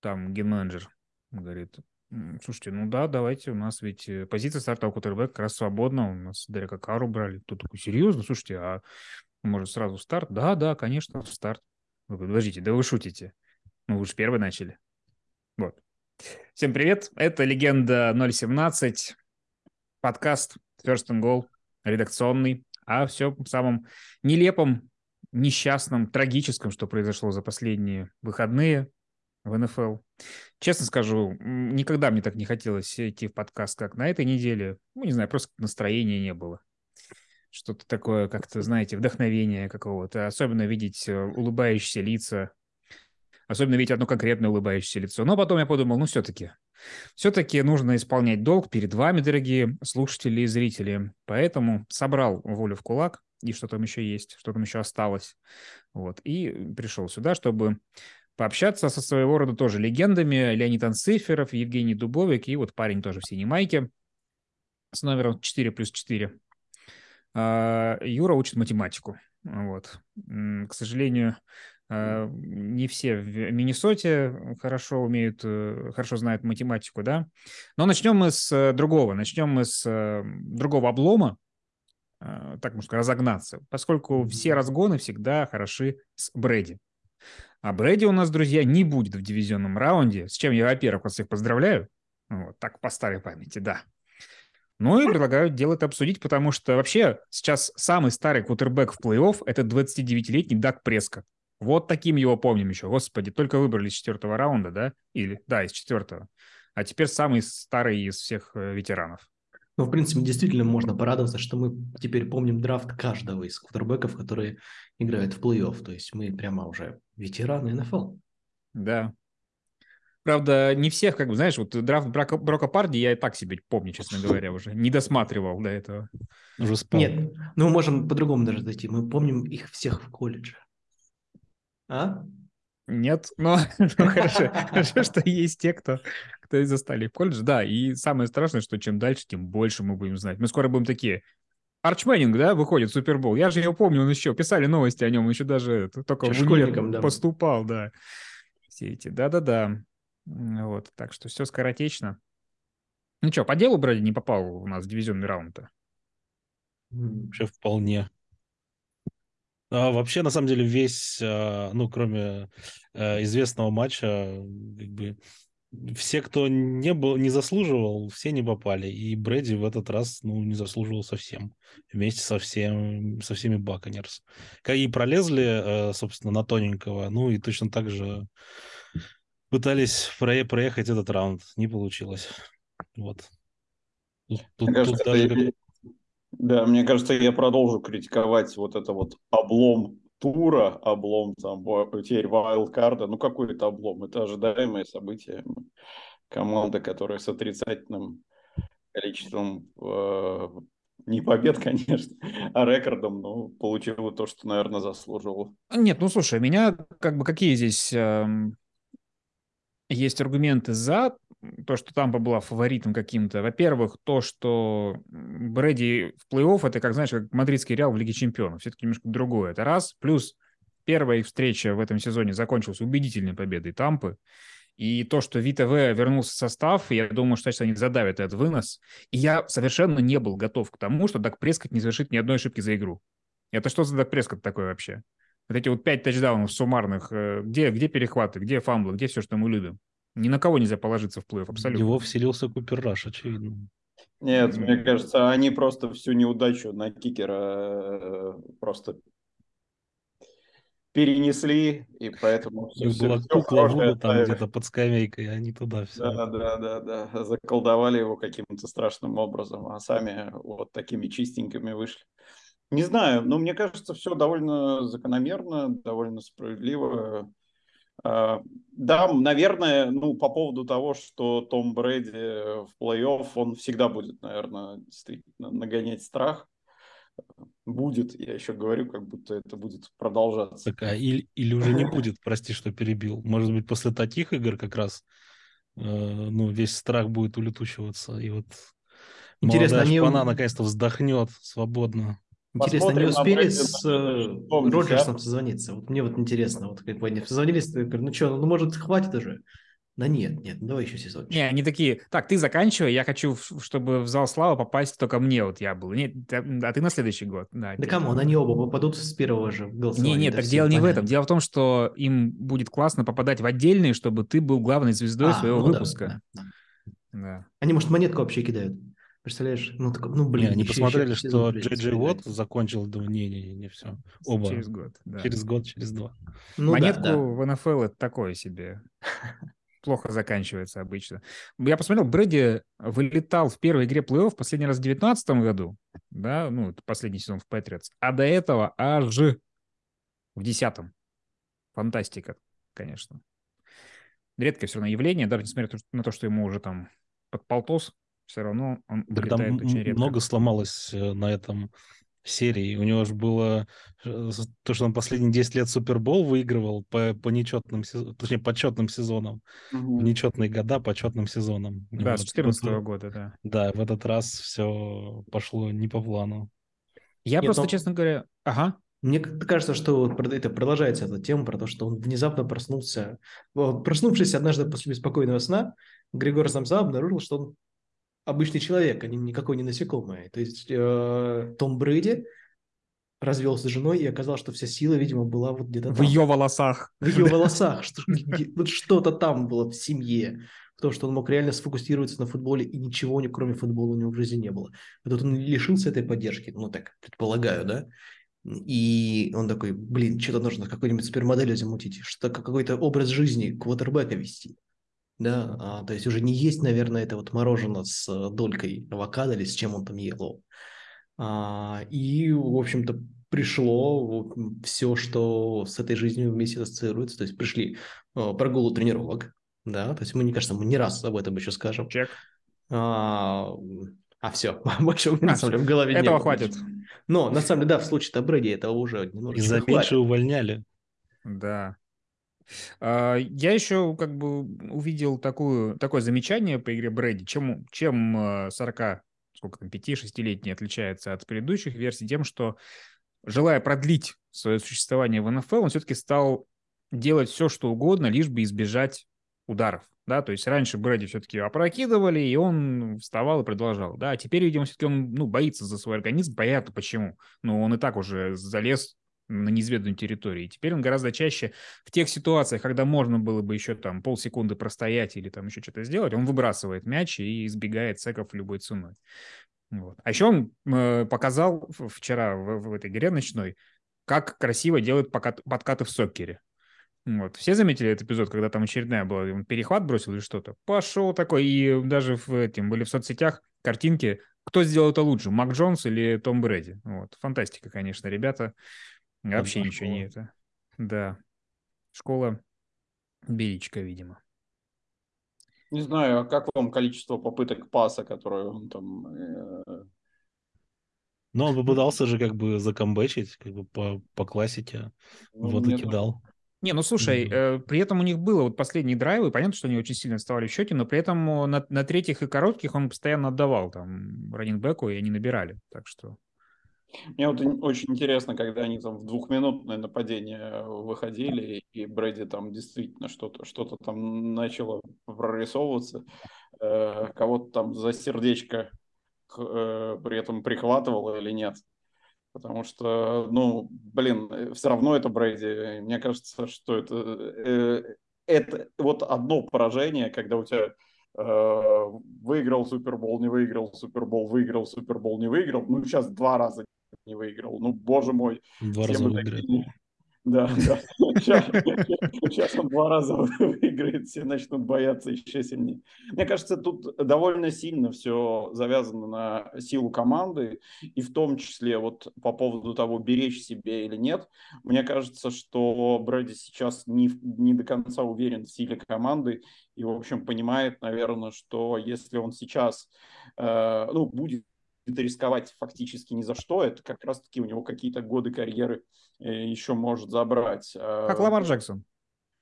там ген-менеджер говорит, слушайте, ну да, давайте, у нас ведь э, позиция стартового кутербэка как раз свободна, у нас Дерека Кару брали. Тут такой, серьезно, слушайте, а может сразу старт? Да, да, конечно, старт. Вы подождите, да вы шутите. Ну вы же первый начали. Вот. Всем привет, это «Легенда 017», подкаст First and Goal, редакционный, а все самом нелепом, несчастном, трагическом, что произошло за последние выходные в НФЛ. Честно скажу, никогда мне так не хотелось идти в подкаст, как на этой неделе. Ну, не знаю, просто настроения не было. Что-то такое, как-то, знаете, вдохновение какого-то. Особенно видеть э, улыбающиеся лица. Особенно видеть одно конкретное улыбающееся лицо. Но потом я подумал, ну, все-таки. Все-таки нужно исполнять долг перед вами, дорогие слушатели и зрители. Поэтому собрал волю в кулак и что там еще есть, что там еще осталось. Вот. И пришел сюда, чтобы пообщаться со своего рода тоже легендами. Леонид Анциферов, Евгений Дубовик и вот парень тоже в синей майке с номером 4 плюс 4. А, Юра учит математику. Вот. К сожалению, а, не все в Миннесоте хорошо умеют, э, хорошо знают математику, да. Но начнем мы с э, другого. Начнем мы с э, другого облома, так можно сказать, разогнаться, поскольку все разгоны всегда хороши с Брэди. А Брэди у нас, друзья, не будет в дивизионном раунде, с чем я, во-первых, вас всех поздравляю. Вот, так по старой памяти, да. Ну и предлагаю дело это обсудить, потому что вообще сейчас самый старый кутербэк в плей-офф – это 29-летний Дак Прескотт. Вот таким его помним еще. Господи, только выбрали из четвертого раунда, да? Или, да, из четвертого. А теперь самый старый из всех э, ветеранов. Ну, в принципе, действительно можно порадоваться, что мы теперь помним драфт каждого из кутербеков, которые играют в плей-офф. То есть мы прямо уже ветераны НФЛ. Да. Правда, не всех, как бы, знаешь, вот драфт Брока, Брока Парди я и так себе помню, честно говоря, уже. Не досматривал до этого. Уже спал. Нет, ну мы можем по-другому даже зайти. Мы помним их всех в колледже. А? Нет, но хорошо, хорошо, что есть те, кто, кто и застали в колледже. Да, и самое страшное, что чем дальше, тем больше мы будем знать. Мы скоро будем такие, Арч Мэннинг, да, выходит в Супербол. Я же его помню, он еще, писали новости о нем, еще даже только в универ да. поступал, да. Все эти, да-да-да. Вот, так что все скоротечно. Ну что, по делу Брэди не попал у нас в дивизионный раунд-то? Вообще вполне. А, вообще, на самом деле, весь, а, ну, кроме а, известного матча, как бы все, кто не был, не заслуживал, все не попали. И Брэди в этот раз, ну, не заслуживал совсем. Вместе со, всем, со всеми Баконерс. Как и пролезли, собственно, на тоненького, ну, и точно так же пытались проехать этот раунд. Не получилось. Вот. Тут, тут, кажется, даже... Да, мне кажется, я продолжу критиковать вот это вот облом тура, облом там потерь вайлдкарда. Ну, какой это облом? Это ожидаемое событие. Команда, которая с отрицательным количеством э, не побед, конечно, а рекордом, но получила то, что, наверное, заслуживала. Нет, ну слушай, меня как бы какие здесь э, есть аргументы за то, что Тампа была фаворитом каким-то. Во-первых, то, что Брэди в плей-офф, это, как знаешь, как мадридский Реал в Лиге Чемпионов. Все-таки немножко другое. Это раз. Плюс первая их встреча в этом сезоне закончилась убедительной победой Тампы. И то, что ВТВ вернулся в состав, я думаю, что сейчас они задавят этот вынос. И я совершенно не был готов к тому, что Дак Прескотт не совершит ни одной ошибки за игру. Это что за Дак Прескотт такой вообще? Вот эти вот пять тачдаунов суммарных, э, где, где перехваты, где фамблы, где все, что мы любим. Ни на кого нельзя положиться в плей абсолютно. Его вселился Купер Раш, очевидно. Нет, мне кажется, они просто всю неудачу на кикера э, просто перенесли, и поэтому... Все, все, была все кукла Вуда там где-то под скамейкой, они туда все... Да, да, да, да, заколдовали его каким-то страшным образом, а сами вот такими чистенькими вышли. Не знаю, но мне кажется, все довольно закономерно, довольно справедливо. А, да, наверное, ну, по поводу того, что Том Брэди в плей-офф, он всегда будет, наверное, действительно нагонять страх. Будет, я еще говорю, как будто это будет продолжаться. Так, а или, или уже не будет, прости, что перебил. Может быть, после таких игр как раз э, ну, весь страх будет улетучиваться. И вот Интересно, они... шпана наконец-то вздохнет свободно. Интересно, они успели с э, Роджерсом созвониться? Вот мне вот интересно, вот как бы они созвонились, я говорю, ну что, ну может хватит уже? Да нет, нет, давай еще сезончик. Не, они такие, так, ты заканчивай, я хочу, чтобы в зал славы попасть только мне, вот я был. Нет, а ты на следующий год. Да, да кому, они оба попадут с первого же голосования. Не, нет, так дело не понятно. в этом. Дело в том, что им будет классно попадать в отдельные, чтобы ты был главной звездой а, своего ну выпуска. Да, да. Да. Они, может, монетку вообще кидают. Представляешь? Ну, так, ну блин. Не, они посмотрели, еще, что Джей Джей Уотт закончил, да, не, не, не, все. Оба. Через год, да. Через год, через два. Ну, Монетку да, да. в НФЛ это такое себе. Плохо заканчивается обычно. Я посмотрел, Брэди вылетал в первой игре плей-офф последний раз в 2019 году, да, ну, это последний сезон в Патриотс, а до этого аж в десятом. Фантастика, конечно. Редкое все равно явление, даже несмотря на то, что ему уже там под полтос, все равно он Тогда вылетает очень редко. много сломалось э, на этом серии. У него же было э, то, что он последние 10 лет Супербол выигрывал по, по нечетным, точнее, по четным сезонам. Угу. Нечетные года по четным сезонам. Да, вот. с 14 -го года, да. Да, в этот раз все пошло не по плану. Я Нет, просто, но... честно говоря... Ага. Мне кажется, что это продолжается эта тема про то, что он внезапно проснулся. Проснувшись однажды после беспокойного сна, Григор Самса обнаружил, что он обычный человек, а никакой не насекомое. То есть э, Том Брэди развелся с женой и оказалось, что вся сила, видимо, была вот где-то В там. ее волосах. В ее волосах. Вот что-то там было в семье. Потому что он мог реально сфокусироваться на футболе, и ничего, кроме футбола, у него в жизни не было. И тут он лишился этой поддержки, ну так, предполагаю, да? И он такой, блин, что-то нужно какой-нибудь супермоделью замутить, что какой-то образ жизни квотербека вести да, а, то есть уже не есть, наверное, это вот мороженое с э, долькой авокадо или с чем он там ел. А, и, в общем-то, пришло все, что с этой жизнью вместе ассоциируется, то есть пришли э, прогулы тренировок, да, то есть мы, мне кажется, мы не раз об этом еще скажем. Чек. А, а все, больше у меня, на самом деле, в голове Этого не хватит. Но, на самом деле, да, в случае Брэди этого уже немножечко И за меньше увольняли. Да. А, я еще как бы увидел такую, такое замечание по игре Брэди, чем, чем 40, а, сколько там, 5-6-летний отличается от предыдущих версий, тем, что желая продлить свое существование в НФЛ, он все-таки стал делать все, что угодно, лишь бы избежать ударов. Да, то есть раньше Брэди все-таки опрокидывали, и он вставал и продолжал. Да, а теперь, видимо, все-таки он ну, боится за свой организм. Понятно почему. Но он и так уже залез на неизведанную территорию. И теперь он гораздо чаще в тех ситуациях, когда можно было бы еще там полсекунды простоять или там еще что-то сделать, он выбрасывает мяч и избегает секов любой ценой. Вот. А еще он э, показал вчера в, в этой игре ночной, как красиво делают покат, подкаты в сокере. Вот. Все заметили этот эпизод, когда там очередная была, он перехват бросил или что-то? Пошел такой, и даже в этим были в соцсетях картинки, кто сделал это лучше, Мак Джонс или Том Брэди. Вот. Фантастика, конечно, ребята. Вообще ничего школа. не это. Да. Школа Беричка, видимо. Не знаю, а как вам количество попыток паса, которые он там... Э... Ну, он попытался же как бы закомбечить, как бы по, по классике. Ну, вот и кидал. Не, ну слушай, mm-hmm. э, при этом у них было вот последние драйвы, понятно, что они очень сильно отставали в счете, но при этом на, на третьих и коротких он постоянно отдавал там раненбеку, и они набирали, так что... Мне вот очень интересно, когда они там в двухминутное нападение выходили, и Брэди там действительно что-то что там начало прорисовываться, э, кого-то там за сердечко э, при этом прихватывало или нет. Потому что, ну, блин, все равно это Брэди. Мне кажется, что это, э, это вот одно поражение, когда у тебя э, выиграл Супербол, не выиграл Супербол, выиграл Супербол, не выиграл. Ну, сейчас два раза не выиграл. Ну, боже мой. Два раза выиграет. Да, да. Сейчас, сейчас он два раза выиграет, все начнут бояться еще сильнее. Мне кажется, тут довольно сильно все завязано на силу команды, и в том числе вот по поводу того, беречь себе или нет. Мне кажется, что Брэди сейчас не, не до конца уверен в силе команды и, в общем, понимает, наверное, что если он сейчас э, ну, будет рисковать фактически ни за что, это как раз-таки у него какие-то годы карьеры э, еще может забрать. А, как Ламар Джексон.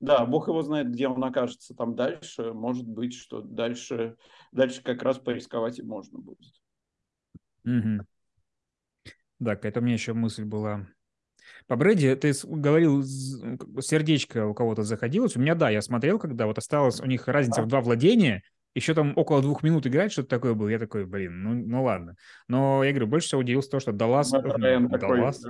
Да, бог его знает, где он окажется там дальше. Может быть, что дальше, дальше как раз порисковать и можно будет. Угу. Да, какая-то у меня еще мысль была. По Брэди ты говорил, сердечко у кого-то заходилось. У меня, да, я смотрел, когда вот осталось у них разница в два владения, еще там около двух минут играть, что-то такое было. Я такой, блин, ну, ну ладно. Но я говорю, больше всего удивился то, что Даллас... Ну, Даллас...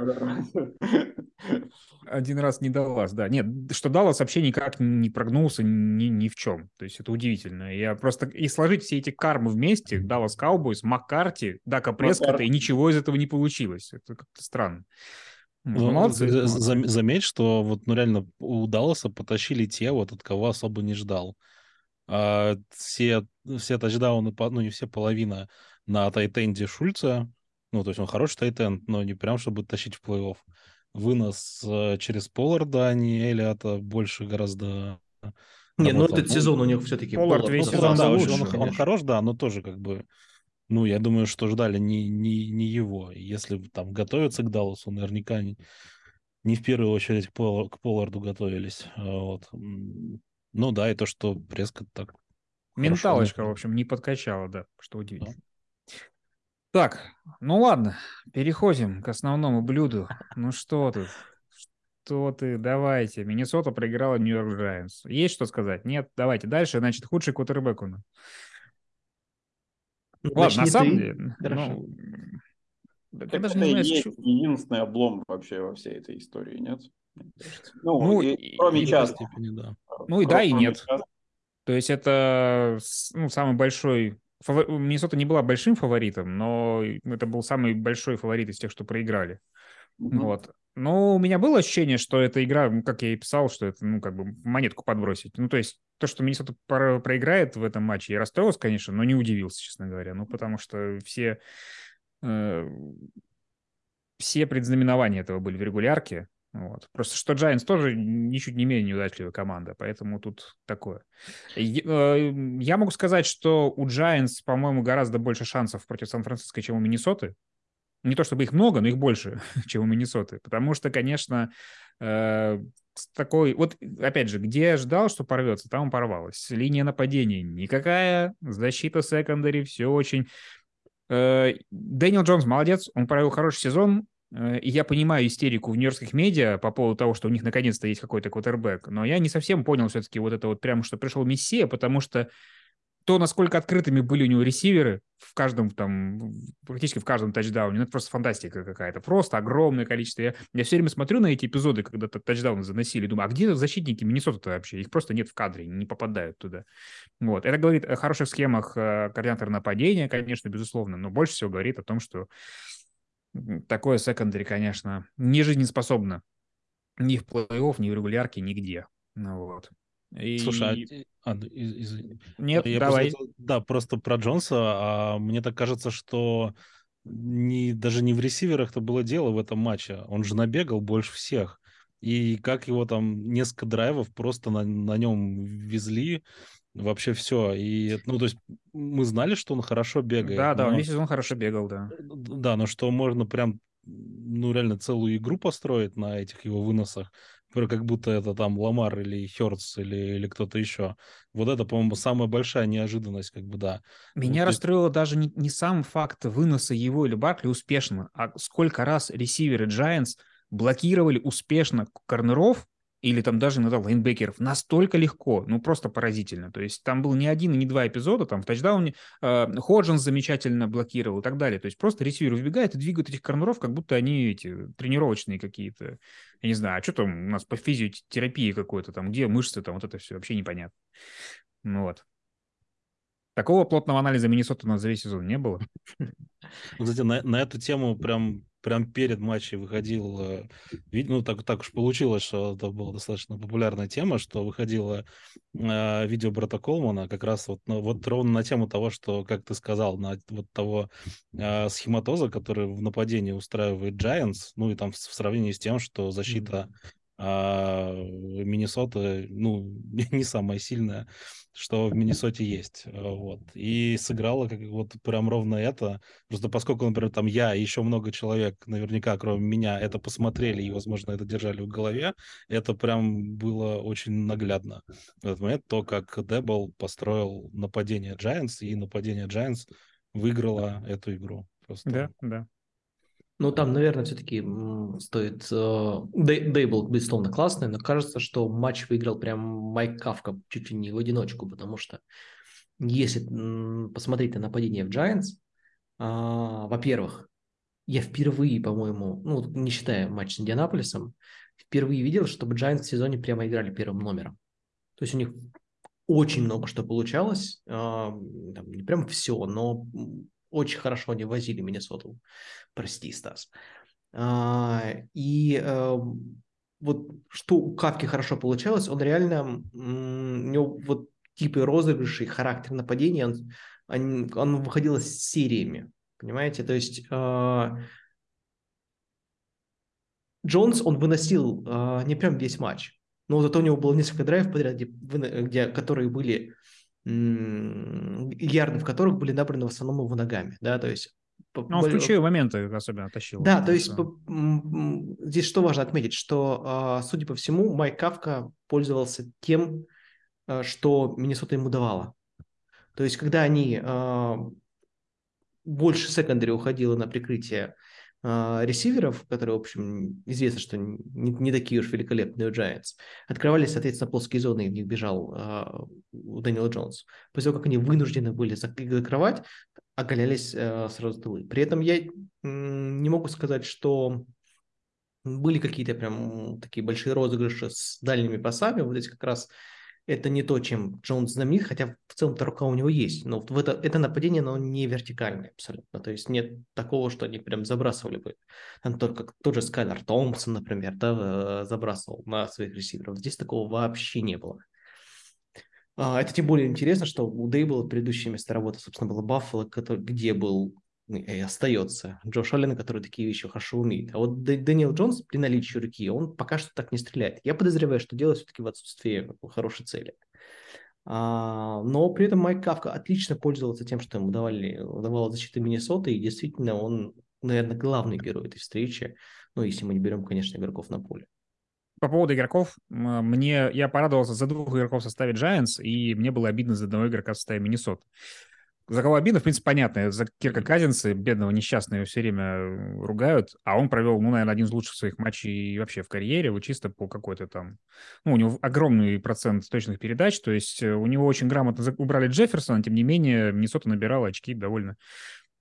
Один раз не Даллас, да. Нет, что Даллас вообще никак не прогнулся ни, ни в чем. То есть это удивительно. Я просто... И сложить все эти кармы вместе, Даллас Cowboys, Маккарти, Дака Прескота, и ничего из этого не получилось. Это как-то странно. Ну, молодцы, молодцы. Заметь, что вот ну реально у Далласа потащили те, вот от кого особо не ждал. А, все, все тачдауны, ну не все, половина на тайтенде Шульца. Ну, то есть он хороший тайтенд, но не прям, чтобы тащить в плей-офф. Вынос э, через Полларда, а не Элиота, больше гораздо не, ну этот ну, сезон у них все-таки Поллард весь ну, сезон да, лучше, он, он хорош, да, но тоже как бы, ну, я думаю, что ждали не, не, не его. Если там готовиться к Далласу, наверняка не, не в первую очередь к, Пол, к Полларду готовились. А вот. Ну да, и то, что Прескотт так Менталочка, в общем, не подкачала, да, что удивительно. Да. Так, ну ладно, переходим к основному блюду. Ну что ты, что ты, давайте. Миннесота проиграла Нью-Йорк Джайанс. Есть что сказать? Нет? Давайте дальше. Значит, худший квотербек у нас. Ну, ладно, на самом ты. деле... Ну, это даже не есть единственный облом вообще во всей этой истории, нет? Ну, ну и, кроме части. Степени, да. Ну и да, и нет. То есть это ну, самый большой... Фавор... Миннесота не была большим фаворитом, но это был самый большой фаворит из тех, что проиграли. Mm-hmm. Вот. Но у меня было ощущение, что эта игра, как я и писал, что это, ну, как бы монетку подбросить. Ну, то есть то, что Миннесота проиграет в этом матче, я расстроился, конечно, но не удивился, честно говоря. Ну, потому что все, э, все предзнаменования этого были в регулярке. Вот. Просто что Giants тоже ничуть не менее неудачливая команда, поэтому тут такое. Э, я могу сказать, что у Giants, по-моему, гораздо больше шансов против Сан-Франциско, чем у Миннесоты. Не то чтобы их много, но их больше, чем у Миннесоты. Потому что, конечно, э, такой... Вот, опять же, где ждал, что порвется, там порвалось. Линия нападения никакая, защита секондари, все очень... Э, Дэниел Джонс молодец, он провел хороший сезон, и я понимаю истерику в нью-йоркских медиа по поводу того, что у них наконец-то есть какой-то квотербек, но я не совсем понял все-таки вот это вот прямо, что пришел Мессия, потому что то, насколько открытыми были у него ресиверы в каждом там, практически в каждом тачдауне, ну, это просто фантастика какая-то. Просто огромное количество. Я, я все время смотрю на эти эпизоды, когда тачдауны заносили, думаю, а где защитники Миннесоты вообще? Их просто нет в кадре, не попадают туда. Вот. Это говорит о хороших схемах э, координатора нападения, конечно, безусловно, но больше всего говорит о том, что такое секондари, конечно, не жизнеспособно ни в плей-офф, ни в регулярке, нигде. Ну, вот. И... Слушай, а... А, из... Нет, я давай. Просто, да, просто про Джонса. А мне так кажется, что не, даже не в ресиверах-то было дело в этом матче. Он же набегал больше всех. И как его там несколько драйвов просто на, на нем везли вообще все. И, ну, то есть мы знали, что он хорошо бегает. Да, да, но... он весь сезон хорошо бегал, да. Да, но что можно прям, ну, реально целую игру построить на этих его выносах, как будто это там Ламар или Хёртс или, или кто-то еще. Вот это, по-моему, самая большая неожиданность, как бы, да. Меня вот расстроило есть... даже не, не сам факт выноса его или Баркли успешно, а сколько раз ресиверы Giants блокировали успешно корнеров, или там даже иногда лайнбекеров настолько легко, ну просто поразительно. То есть там был не один и не два эпизода, там в тачдауне э, Ходжинс замечательно блокировал и так далее. То есть просто ресивер выбегает и двигает этих корнеров, как будто они эти тренировочные какие-то. Я не знаю, а что там у нас по физиотерапии какой-то там, где мышцы там, вот это все вообще непонятно. Ну вот. Такого плотного анализа нас за весь сезон не было. Кстати, на, на эту тему прям прям перед матчем выходил, ну так, так уж получилось, что это была достаточно популярная тема, что выходило э, видео брата Колмана как раз вот, ну, вот ровно на тему того, что, как ты сказал, на вот того э, схематоза, который в нападении устраивает Giants, ну и там в, в сравнении с тем, что защита а Миннесота, ну, не самая сильная, что в Миннесоте есть. Э, вот. И сыграла как вот прям ровно это. Просто поскольку, например, там я и еще много человек, наверняка, кроме меня, это посмотрели и, возможно, это держали в голове, это прям было очень наглядно. В этот момент то, как Дебл построил нападение Giants, и нападение Giants выиграло эту игру. Просто... Да, да. Ну, там, наверное, все-таки стоит... Э, Дейбл, безусловно, классный, но кажется, что матч выиграл прям Майк Кавка чуть ли не в одиночку, потому что если посмотреть на нападение в Giants, а, во-первых, я впервые, по-моему, ну, не считая матч с Индианаполисом, впервые видел, чтобы Giants в сезоне прямо играли первым номером. То есть у них очень много что получалось, а, не прям все, но очень хорошо они возили Миннесоту. Прости, Стас. А, и а, вот что у Кавки хорошо получалось, он реально, у него вот типы розыгрышей, характер нападения, он, он, он выходил с сериями, понимаете? То есть э, Джонс, он выносил э, не прям весь матч, но зато у него было несколько драйвов подряд, где, где, которые были ярды, в которых были набраны в основном его ногами, да, то есть ну, он в ключевые моменты особенно тащил. Да, то есть здесь что важно отметить, что, а, судя по всему, Майк Кавка пользовался тем, а, что Миннесота ему давала. То есть, когда они а, больше секондари уходило на прикрытие э, ресиверов, которые, в общем, известно, что не, не такие уж великолепные у Giants, открывались, соответственно, плоские зоны, и в них бежал э, Дэниел Джонс. После того, как они вынуждены были закрывать, оголялись э, сразу тылы. При этом я не могу сказать, что были какие-то прям такие большие розыгрыши с дальними пасами. Вот здесь как раз это не то, чем Джонс знаменит, хотя в целом-то рука у него есть. Но в это, это нападение, оно не вертикальное абсолютно. То есть нет такого, что они прям забрасывали бы. Там только тот же Скайлер Томпсон, например, да, э, забрасывал на своих ресиверов. Здесь такого вообще не было. А, это тем более интересно, что у Дейбла предыдущее место работы, собственно, было Баффало, где был и остается. Джош Аллен, который такие вещи хорошо умеет. А вот Дэниел Джонс при наличии руки, он пока что так не стреляет. Я подозреваю, что дело все-таки в отсутствии хорошей цели. А, но при этом Майк Кавка отлично пользовался тем, что ему давали, давала защита Миннесоты, и действительно он, наверное, главный герой этой встречи. Ну, если мы не берем, конечно, игроков на поле. По поводу игроков, мне я порадовался за двух игроков в составе Giants, и мне было обидно за одного игрока в составе Миннесоты. За кого обидно, в принципе, понятно. За Кирка Казинца, бедного несчастного, все время э, ругают, а он провел, ну, наверное, один из лучших своих матчей вообще в карьере, вот чисто по какой-то там... Ну, у него огромный процент точных передач, то есть э, у него очень грамотно убрали Джефферсона, тем не менее, Миннесота набирала очки довольно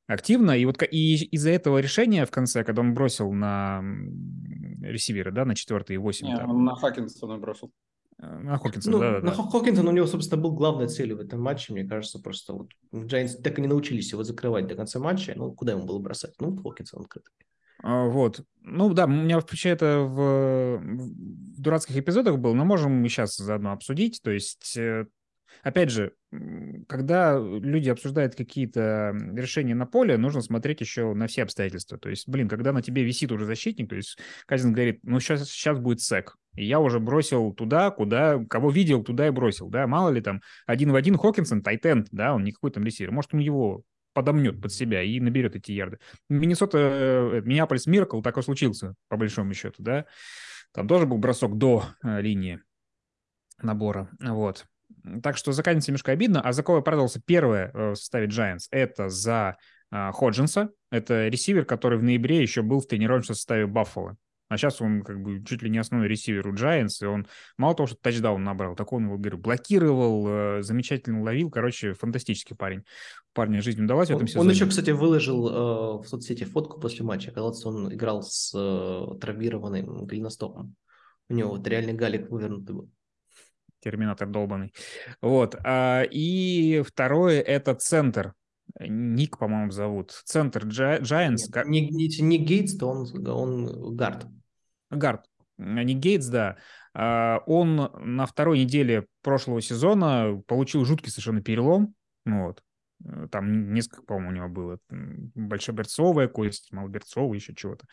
активно. И вот и из-за этого решения в конце, когда он бросил на ресивера, да, на четвертый и восемь. Не, он на Хакинсона бросил. Э, на Хокинсон, ну, да, да. На Хокинсон у него, собственно, был главной целью в этом матче, мне кажется, просто вот Giants так и не научились его закрывать до конца матча, ну, куда ему было бросать? Ну, Хокинсон открытый. А, вот. Ну да, у меня вообще это в, в дурацких эпизодах был, но можем мы сейчас заодно обсудить. То есть э, опять же, когда люди обсуждают какие-то решения на поле, нужно смотреть еще на все обстоятельства. То есть, блин, когда на тебе висит уже защитник, то есть Казин говорит, ну сейчас, сейчас будет сек. И я уже бросил туда, куда, кого видел, туда и бросил, да, мало ли там, один в один Хокинсон, тайтенд, да, он не какой там ресивер, может, он его подомнет под себя и наберет эти ярды. Миннесота, э, Миннеаполис Миракл такой случился, по большому счету, да. Там тоже был бросок до э, линии набора, вот. Так что за Казинца немножко обидно. А за кого я продался первое э, в составе Giants? Это за Ходжинса. Это ресивер, который в ноябре еще был в тренировочном составе Баффало. А сейчас он как бы чуть ли не основной ресивер у Giants, и он мало того, что тачдаун набрал, так он его, говорю, блокировал, э, замечательно ловил. Короче, фантастический парень. Парня жизнь удалась в этом сезоне. Он еще, кстати, выложил э, в соцсети фотку после матча. Оказалось, он играл с э, травмированным голеностопом. У него вот реальный галик вывернутый был. Терминатор долбанный. Вот. А, и второе — это центр. Ник, по-моему, зовут. Центр Giants. Нет, не, не, не Гейтс, то он, он гард. Гард. Не Гейтс, да. А, он на второй неделе прошлого сезона получил жуткий совершенно перелом. Вот. Э, там несколько, по-моему, у него было. Большеберцовая кость, малоберцовая, еще чего-то.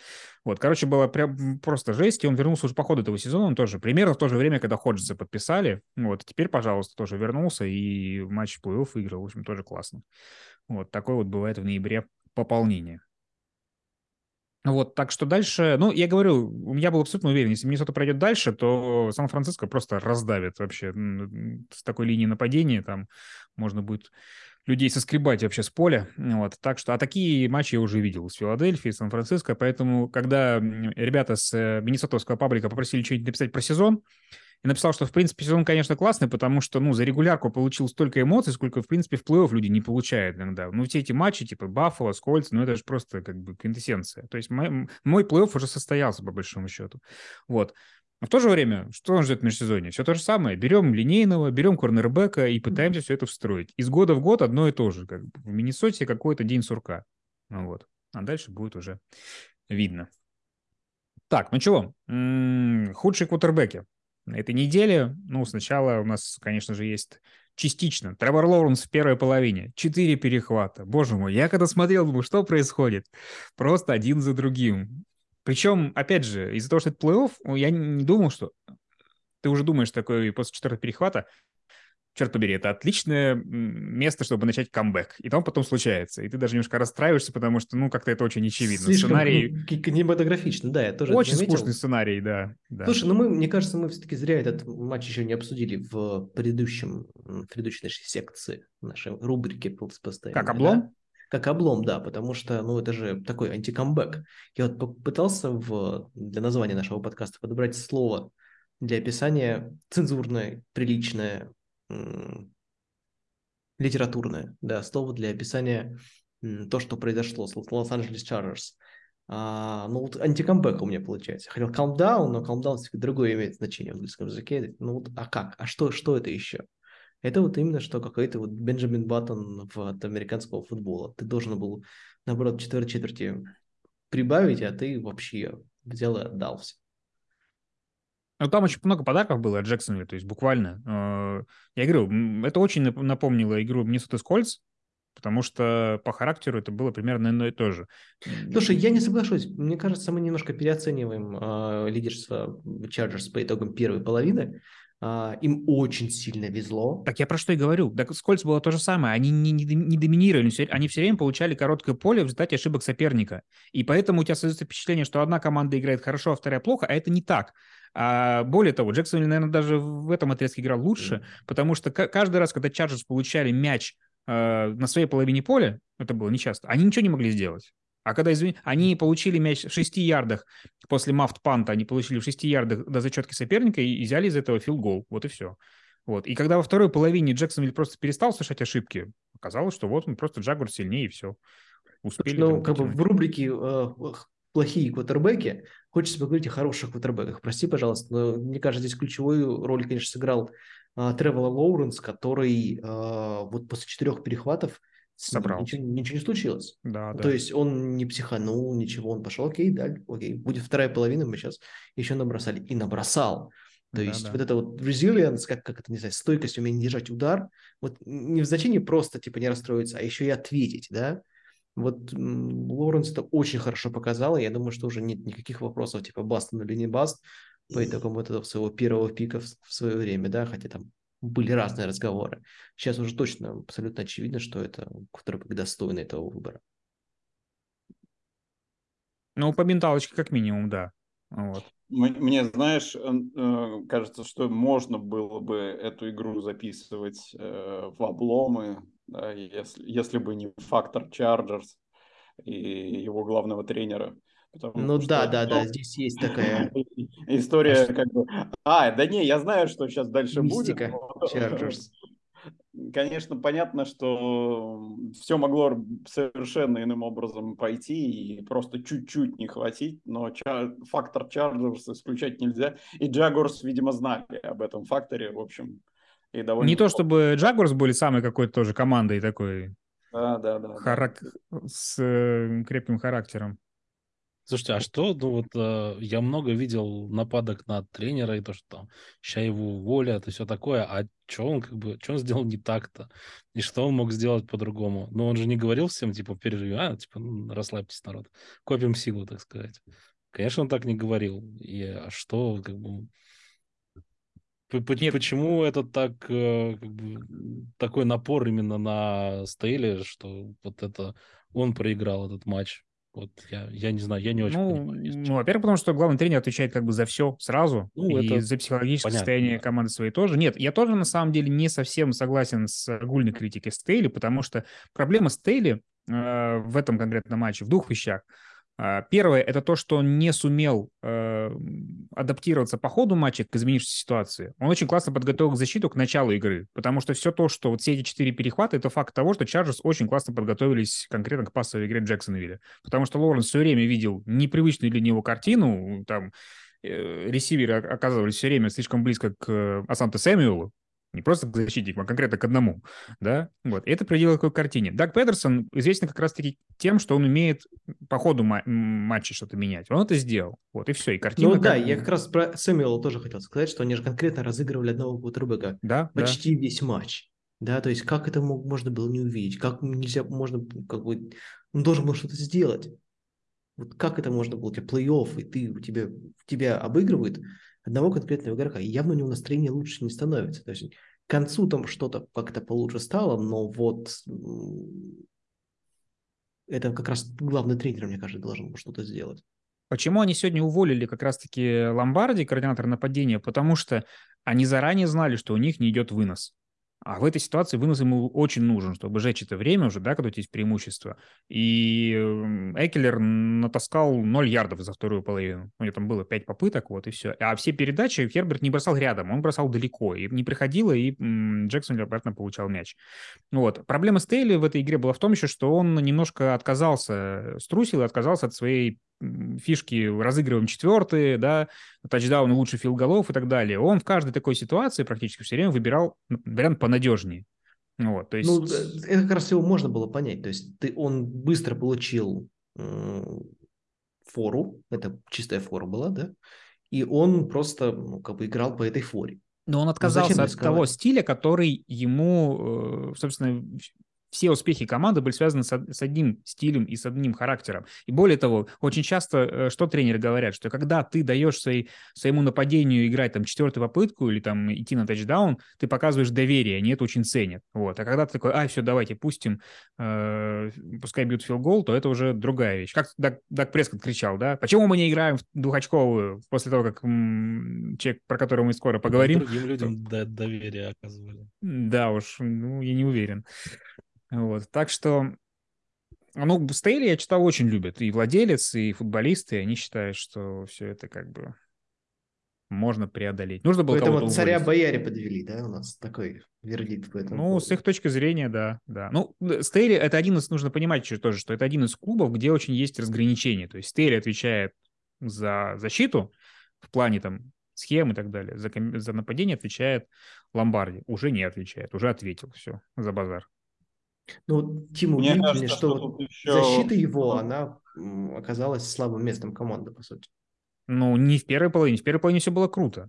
Вот, короче, было прям просто жесть, и он вернулся уже по ходу этого сезона, он тоже примерно в то же время, когда Ходжеса подписали. Вот, теперь, пожалуйста, тоже вернулся и матч плей-офф выиграл, в общем, тоже классно. Вот, такое вот бывает в ноябре пополнение. Вот, так что дальше, ну, я говорю, я был абсолютно уверен, если Миннесота пройдет дальше, то Сан-Франциско просто раздавит вообще с такой линии нападения, там можно будет людей соскребать вообще с поля. Вот. Так что, а такие матчи я уже видел с Филадельфией, Сан-Франциско, поэтому, когда ребята с э, Миннесотовского паблика попросили что-нибудь написать про сезон, и написал, что, в принципе, сезон, конечно, классный, потому что, ну, за регулярку получил столько эмоций, сколько, в принципе, в плей-офф люди не получают иногда. Ну, все эти матчи, типа Баффало, Скольц, ну, это же просто, как бы, квинтэссенция. То есть мой, мой плей-офф уже состоялся, по большому счету. Вот. Но в то же время, что он ждет в межсезонье? Все то же самое. Берем линейного, берем корнербека и пытаемся все это встроить. Из года в год одно и то же. Как в Миннесоте какой-то день сурка. Ну, вот. А дальше будет уже видно. Так, ну чего? М-м, худшие кутербеки на этой неделе. Ну, сначала у нас, конечно же, есть частично. Тревор Лоуренс в первой половине. Четыре перехвата. Боже мой, я когда смотрел, думаю, что происходит? Просто один за другим. Причем, опять же, из-за того, что это плей-офф, я не думал, что ты уже думаешь такой после четвертого перехвата, черт побери, это отличное место, чтобы начать камбэк. И там потом случается. И ты даже немножко расстраиваешься, потому что, ну, как-то это очень очевидно. Слишком сценарий... кинематографично, да, я тоже Очень скучный сценарий, да, да. Слушай, ну мы, мне кажется, мы все-таки зря этот матч еще не обсудили в предыдущем, в предыдущей нашей секции, нашей рубрике постоянно. Как облом? Да? Как облом, да, потому что, ну, это же такой антикамбэк. Я вот попытался в, для названия нашего подкаста подобрать слово для описания цензурное, приличное, литературное, да, слово для описания то, что произошло с Лос-Анджелес Чарджерс. А, ну, вот антикамбэк у меня получается. Хотел come но come другое имеет значение в английском языке. Ну, вот, а как? А что, что это еще? Это вот именно что какой-то вот Бенджамин Баттон от американского футбола. Ты должен был, наоборот, четвертой четверти прибавить, а ты вообще взял и отдал все. Ну, там очень много подарков было от Джексонвилля, то есть буквально. Э, я говорю, это очень напомнило игру Миннесота Скольц, потому что по характеру это было примерно одно и то же. Слушай, я не соглашусь. Мне кажется, мы немножко переоцениваем э, лидерство Чарджерс по итогам первой половины. Uh, им очень сильно везло. Так я про что и говорю. Так Скольц было то же самое. Они не, не, не доминировали, они все время получали короткое поле в результате ошибок соперника. И поэтому у тебя создается впечатление, что одна команда играет хорошо, а вторая плохо, а это не так. А более того, Джексон, наверное, даже в этом отрезке играл лучше, потому что каждый раз, когда Чарджерс получали мяч э, на своей половине поля, это было нечасто, они ничего не могли сделать. А когда, извини, они получили мяч в 6 ярдах после мафт-панта, они получили в 6 ярдах до зачетки соперника и взяли из этого филгол. Вот и все. Вот. И когда во второй половине Джексонвилл просто перестал совершать ошибки, оказалось, что вот он просто Джагуар сильнее и все. Успели. Ну, как бы в рубрике э, плохие квотербеки, хочется поговорить о хороших квотербеках. Прости, пожалуйста, но мне кажется, здесь ключевую роль, конечно, сыграл э, Тревела Лоуренс, который э, вот после четырех перехватов Собрал. Ничего, ничего не случилось. Да, да. То есть он не психанул, ничего, он пошел, окей, да, окей, будет вторая половина, мы сейчас еще набросали. И набросал. То да, есть да. вот это вот resilience, как, как это, не знаю, стойкость, умение держать удар, вот не в значении просто, типа, не расстроиться, а еще и ответить, да, вот Лоренс это очень хорошо показал, и я думаю, что уже нет никаких вопросов, типа, баст или не баст, по итогам вот этого своего первого пика в, в свое время, да, хотя там были разные разговоры. Сейчас уже точно абсолютно очевидно, что это квотербек достойный этого выбора. Ну, по менталочке как минимум, да. Вот. Мне, знаешь, э, кажется, что можно было бы эту игру записывать э, в обломы, да, если, если бы не фактор Чарджерс и его главного тренера. ну да, да, да, здесь есть такая история, как бы. А, да не, я знаю, что сейчас дальше Мистика будет. Чарджерс конечно, понятно, что все могло совершенно иным образом пойти и просто чуть-чуть не хватить, но чар... фактор Чарджерс исключать нельзя. И Джагуарс, видимо, знали об этом факторе, в общем. И довольно не то, чтобы Джагуарс были самой какой-то тоже командой такой. Да, да, да. Харак... да. С э, крепким характером. Слушайте, а что, ну вот э, я много видел нападок на тренера и то, что там ща его уволят и все такое, а что он как бы, что он сделал не так-то? И что он мог сделать по-другому? Ну он же не говорил всем, типа, в перерыве, а, типа, ну, расслабьтесь, народ, копим силу, так сказать. Конечно, он так не говорил. И а что, как бы, нет. Почему это так, э, как бы, такой напор именно на Стейле, что вот это он проиграл этот матч? Вот я, я не знаю, я не очень ну, понимаю. Ну, во-первых, потому что главный тренер отвечает как бы за все сразу, ну, и это за психологическое понятно, состояние да. команды своей тоже. Нет, я тоже на самом деле не совсем согласен с огульной критикой Стейли, потому что проблема Стейли э, в этом конкретном матче в двух вещах. А, Первое – это то, что он не сумел э, адаптироваться по ходу матча к изменившейся ситуации. Он очень классно подготовил защиту к началу игры, потому что все то, что вот все эти четыре перехвата – это факт того, что Чарджерс очень классно подготовились конкретно к пассовой игре Джексонвилля. Потому что Лоренс все время видел непривычную для него картину, там э, ресиверы оказывались все время слишком близко к э, Асанте Сэмюэлу, не просто к защитнику, а конкретно к одному, да, вот. И это приводило к такой картине. Даг Педерсон известен как раз-таки тем, что он умеет по ходу ма- матча что-то менять. Он это сделал, вот, и все, и картина... Ну да, как- я как раз про Сэмюэла тоже хотел сказать, что они же конкретно разыгрывали одного квотербека Да, да. почти весь матч. Да, то есть как это мог- можно было не увидеть? Как нельзя, можно, как бы, он должен был что-то сделать. Вот как это можно было? У тебя плей-офф, и ты, у тебя, тебя обыгрывают одного конкретного игрока, и явно у него настроение лучше не становится. То есть к концу там что-то как-то получше стало, но вот это как раз главный тренер, мне кажется, должен что-то сделать. Почему они сегодня уволили как раз-таки Ломбарди, координатора нападения? Потому что они заранее знали, что у них не идет вынос. А в этой ситуации вынос ему очень нужен, чтобы жечь это время уже, да, когда у тебя есть преимущество. И м, Экелер натаскал 0 ярдов за вторую половину. У него там было 5 попыток, вот и все. А все передачи Херберт не бросал рядом, он бросал далеко. И не приходило, и Джексон обратно получал мяч. Вот. Проблема Стейли в этой игре была в том еще, что он немножко отказался, струсил и отказался от своей фишки разыгрываем четвертые, да, тачдаун лучше филголов и так далее. Он в каждой такой ситуации практически все время выбирал вариант понадежнее. Вот, то есть... Ну, это как раз его можно было понять. То есть ты, он быстро получил фору, это чистая фора была, да? И он просто ну, как бы играл по этой форе. Но он зачем отказался от рисковать? того стиля, который ему, э, собственно, все успехи команды были связаны с, од- с одним стилем и с одним характером. И более того, очень часто, э, что тренеры говорят, что когда ты даешь своей, своему нападению играть там четвертую попытку или там идти на тачдаун, ты показываешь доверие, они это очень ценят. Вот. А когда ты такой, а, все, давайте пустим, э, пускай бьют филгол, то это уже другая вещь. Как Даг, Даг Прескотт кричал, да? Почему мы не играем в двухочковую после того, как м, человек, про которого мы скоро поговорим, Другим людям до- доверие оказывали. да уж, ну, я не уверен. Вот, так что, ну, Стейли, я читал, очень любят. И владелец, и футболисты, и они считают, что все это как бы можно преодолеть. Нужно было кого-то царя бояре подвели, да, у нас такой вердикт по этому Ну, поводу. с их точки зрения, да, да. Ну, Стейли, это один из, нужно понимать еще тоже, что это один из клубов, где очень есть разграничение. То есть Стейли отвечает за защиту в плане там схем и так далее. За, за нападение отвечает Ломбарди. Уже не отвечает, уже ответил. Все, за базар. Ну, вот, Тим, Мне кажется, что, что вот еще- защита его, она оказалась слабым местом команды, по сути. Ну, не в первой половине. В первой половине все было круто.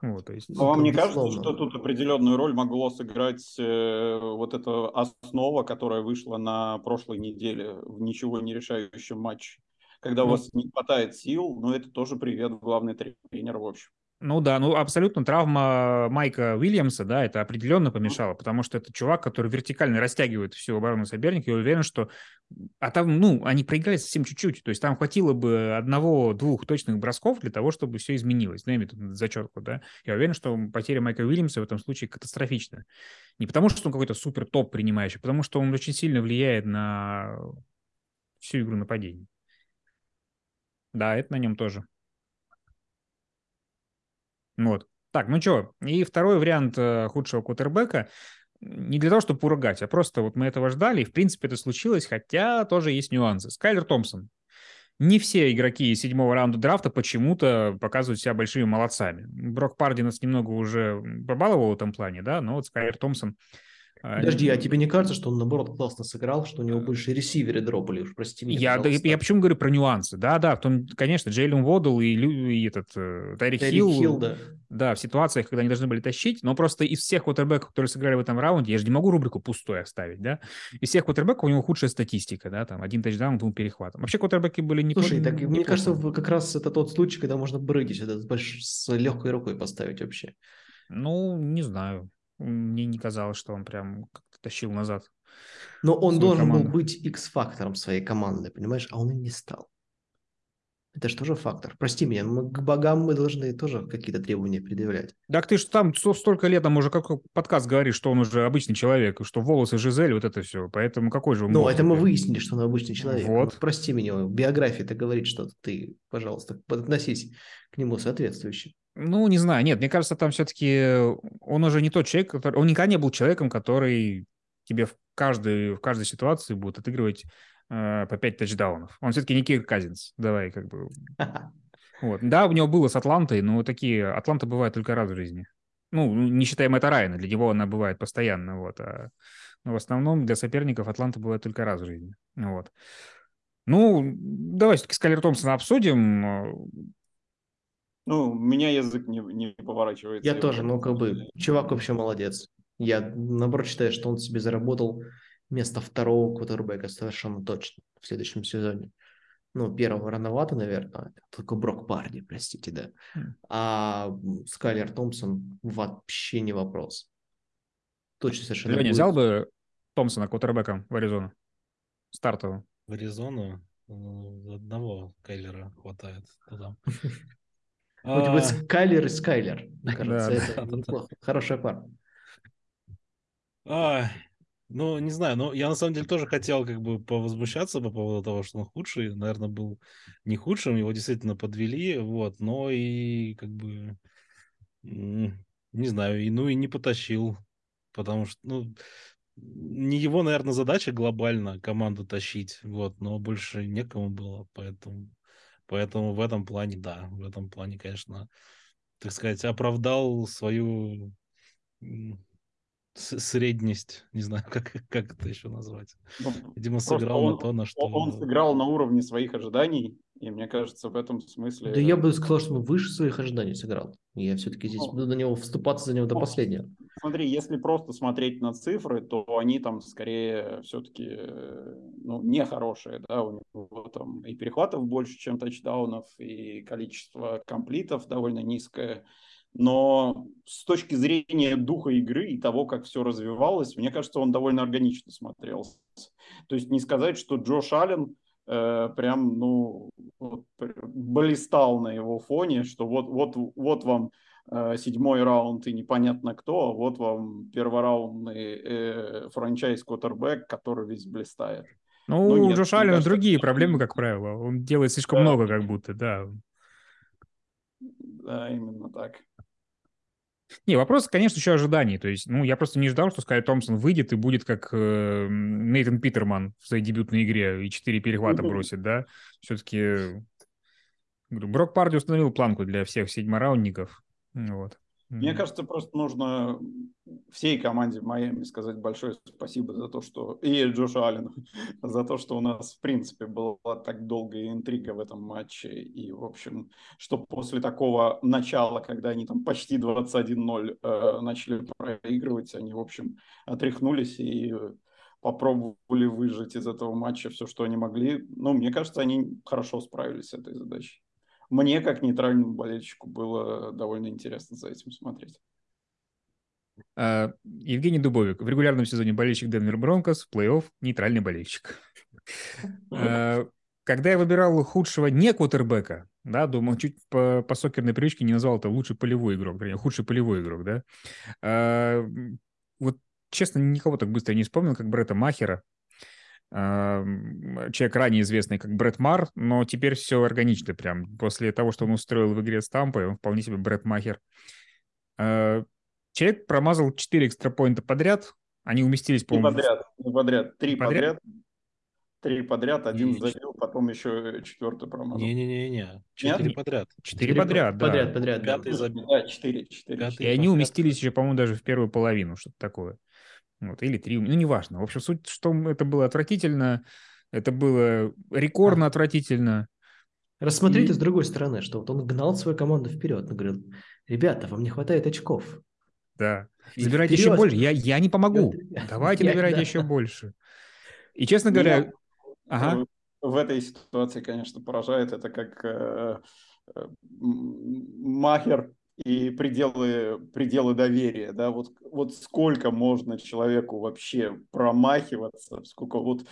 Вот, то есть... Но вам Ну, не кажется, что тут определенную роль могло сыграть э, вот эта основа, которая вышла на прошлой неделе в ничего не решающем матче? Когда у Ну. вас не хватает сил, но это тоже привет главный тренер, в общем. Ну да, ну абсолютно травма Майка Уильямса, да, это определенно помешало, потому что это чувак, который вертикально растягивает всю оборону соперника, я уверен, что... А там, ну, они проиграли совсем чуть-чуть, то есть там хватило бы одного-двух точных бросков для того, чтобы все изменилось, ну, я имею в виду зачетку, да. Я уверен, что потеря Майка Уильямса в этом случае катастрофична. Не потому, что он какой-то супер топ принимающий, а потому что он очень сильно влияет на всю игру нападений. Да, это на нем тоже. Вот. Так, ну что, и второй вариант э, худшего кутербека не для того, чтобы поругать, а просто вот мы этого ждали, и в принципе это случилось, хотя тоже есть нюансы. Скайлер Томпсон. Не все игроки седьмого раунда драфта почему-то показывают себя большими молодцами. Брок Парди нас немного уже побаловал в этом плане, да, но вот Скайлер Томпсон... э, Подожди, а тебе не кажется, что он, наоборот, классно сыграл, что у него больше ресиверы дропали? Уж прости меня, Я, да, я почему говорю про нюансы? Да, да, в том, конечно, Джейлен Водл и, и этот э, Тайрик Хилл, Хилл, да. Да, в ситуациях, когда они должны были тащить, но просто из всех квотербеков, которые сыграли в этом раунде, я же не могу рубрику пустой оставить, да? Из всех квотербеков у него худшая статистика, да, там один тачдаун, двум перехватом. Вообще квотербеки были не Слушай, так мне кажется, как раз это тот случай, когда можно Брэди сюда с, с легкой рукой поставить вообще. Ну, не знаю. Мне не казалось, что он прям как-то тащил назад Но он должен был команду. быть X-фактором своей команды, понимаешь? А он и не стал. Это же тоже фактор. Прости меня, но к богам мы должны тоже какие-то требования предъявлять. Так ты же там сто- столько лет, там уже как подкаст говоришь, что он уже обычный человек, что волосы Жизель, вот это все. Поэтому какой же он Ну, это мы выяснили, что он обычный человек. Вот. Ну, прости меня, биография-то говорит, что ты, пожалуйста, относись к нему соответствующе. Ну, не знаю, нет, мне кажется, там все-таки он уже не тот человек, который... Он никогда не был человеком, который тебе в каждой, в каждой ситуации будет отыгрывать э, по 5 тачдаунов. Он все-таки не Кирк Казинс. Давай как бы... Вот. Да, у него было с Атлантой, но такие... Атланта бывает только раз в жизни. Ну, не считая Мэтта Райана, для него она бывает постоянно, вот. А но в основном для соперников Атланта бывает только раз в жизни. Вот. Ну, давай все-таки Скайлер Томпсона обсудим. Ну, у меня язык не, не поворачивается. Я тоже, ну, как бы, чувак вообще молодец. Я, наоборот, считаю, что он себе заработал место второго квотербека совершенно точно в следующем сезоне. Ну, первого рановато, наверное, только Брок Парди, простите, да. Хм. А Скайлер Томпсон вообще не вопрос. Точно совершенно Леня будет. взял бы Томпсона квотербеком в Аризону? Стартовым. В Аризону ну, одного Кайлера хватает туда. Тебя А, Скайлер и Скайлер. Кажется, это неплохо. Хорошая пара. а, Ну, не знаю, но я на самом деле тоже хотел как бы повозмущаться по поводу того, что он худший. Наверное, был не худшим, его действительно подвели, вот, но и как бы, не знаю, и ну и не потащил, потому что, ну, не его, наверное, задача глобально команду тащить, вот, но больше некому было, поэтому, поэтому в этом плане, да, в этом плане, конечно, так сказать, оправдал свою средность, не знаю, как, как это еще назвать. Ну, Видимо, сыграл он, на то, на что... он- сыграл на уровне своих ожиданий, и мне кажется, в этом смысле... Да я бы сказал, что он выше своих ожиданий сыграл. Я все-таки здесь Ну, буду на него вступаться за него до ну, последнего. Смотри, если просто смотреть на цифры, то они там скорее все-таки ну, нехорошие, да, у него там и перехватов больше, чем тачдаунов, и количество комплитов довольно низкое. Но с точки зрения духа игры и того, как все развивалось, мне кажется, он довольно органично смотрелся. То есть не сказать, что Джош Аллен э, прям, ну, вот, блистал на его фоне, что вот, вот, вот вам э, седьмой раунд и непонятно кто, а вот вам первораундный э, франчайз квотербек, который весь блистает. Ну, Ну, у нет, Джоша Аллена кажется, другие проблемы, как правило. Он делает слишком Да. много, как будто, да. Да, именно так. Не, вопрос, конечно, еще ожиданий. То есть, ну, я просто не ждал, что Скай Томпсон выйдет и будет как э, Нейтан Питерман в своей дебютной игре и четыре перехвата бросит, да. Все-таки говорю, Брок Парди установил планку для всех седьмораундников. Вот. Мне кажется, просто нужно всей команде в Майами сказать большое спасибо за то, что... И Джошу Аллену за то, что у нас, в принципе, была так долгая интрига в этом матче. И, в общем, что после такого начала, когда они там почти 21-0 э, начали проигрывать, они, в общем, отряхнулись и попробовали выжать из этого матча все, что они могли. Ну, мне кажется, они хорошо справились с этой задачей. Мне, как нейтральному болельщику, было довольно интересно за этим смотреть. А, Евгений Дубовик. В регулярном сезоне болельщик Денвер Бронкос, в плей-офф нейтральный болельщик. А, Когда я выбирал худшего не квотербека, да, думал, чуть по, по сокерной привычке не назвал это лучший полевой игрок, вернее, худший полевой игрок, да. А, Вот, честно, никого так быстро не вспомнил, как Бретта Махера. Человек ранее известный как Брэд Мар, но теперь все органично прям. После того, что он устроил в игре с Тампой, он вполне себе Брэд Махер. А, Человек промазал 4 экстрапоинта подряд. Они уместились, по-моему, подряд, три подряд, три Подряд? подряд, три подряд, один Не, забил, потом еще четвертый промазал. Не-не-не-не, четыре Нет? подряд. четыре подряд, да. Подряд, подряд. да. Пятый забил. Да, четыре, четыре. И они уместились еще, по-моему, даже в первую половину, что-то такое. Вот, или три, ну, неважно. В общем, суть, что это было отвратительно, это было рекордно отвратительно. Рассмотрите И- с другой стороны, что вот он гнал свою команду вперед. Он говорил, ребята, вам не хватает очков. Да. И Забирайте еще вперед. больше. Я, я не помогу. Вперед. Давайте Я- набирайте да. еще больше. И, честно Меня, говоря, ага. э, В этой ситуации, конечно, поражает это как э, э, Махер и пределы, пределы доверия, да, вот, вот сколько можно человеку вообще промахиваться, сколько вот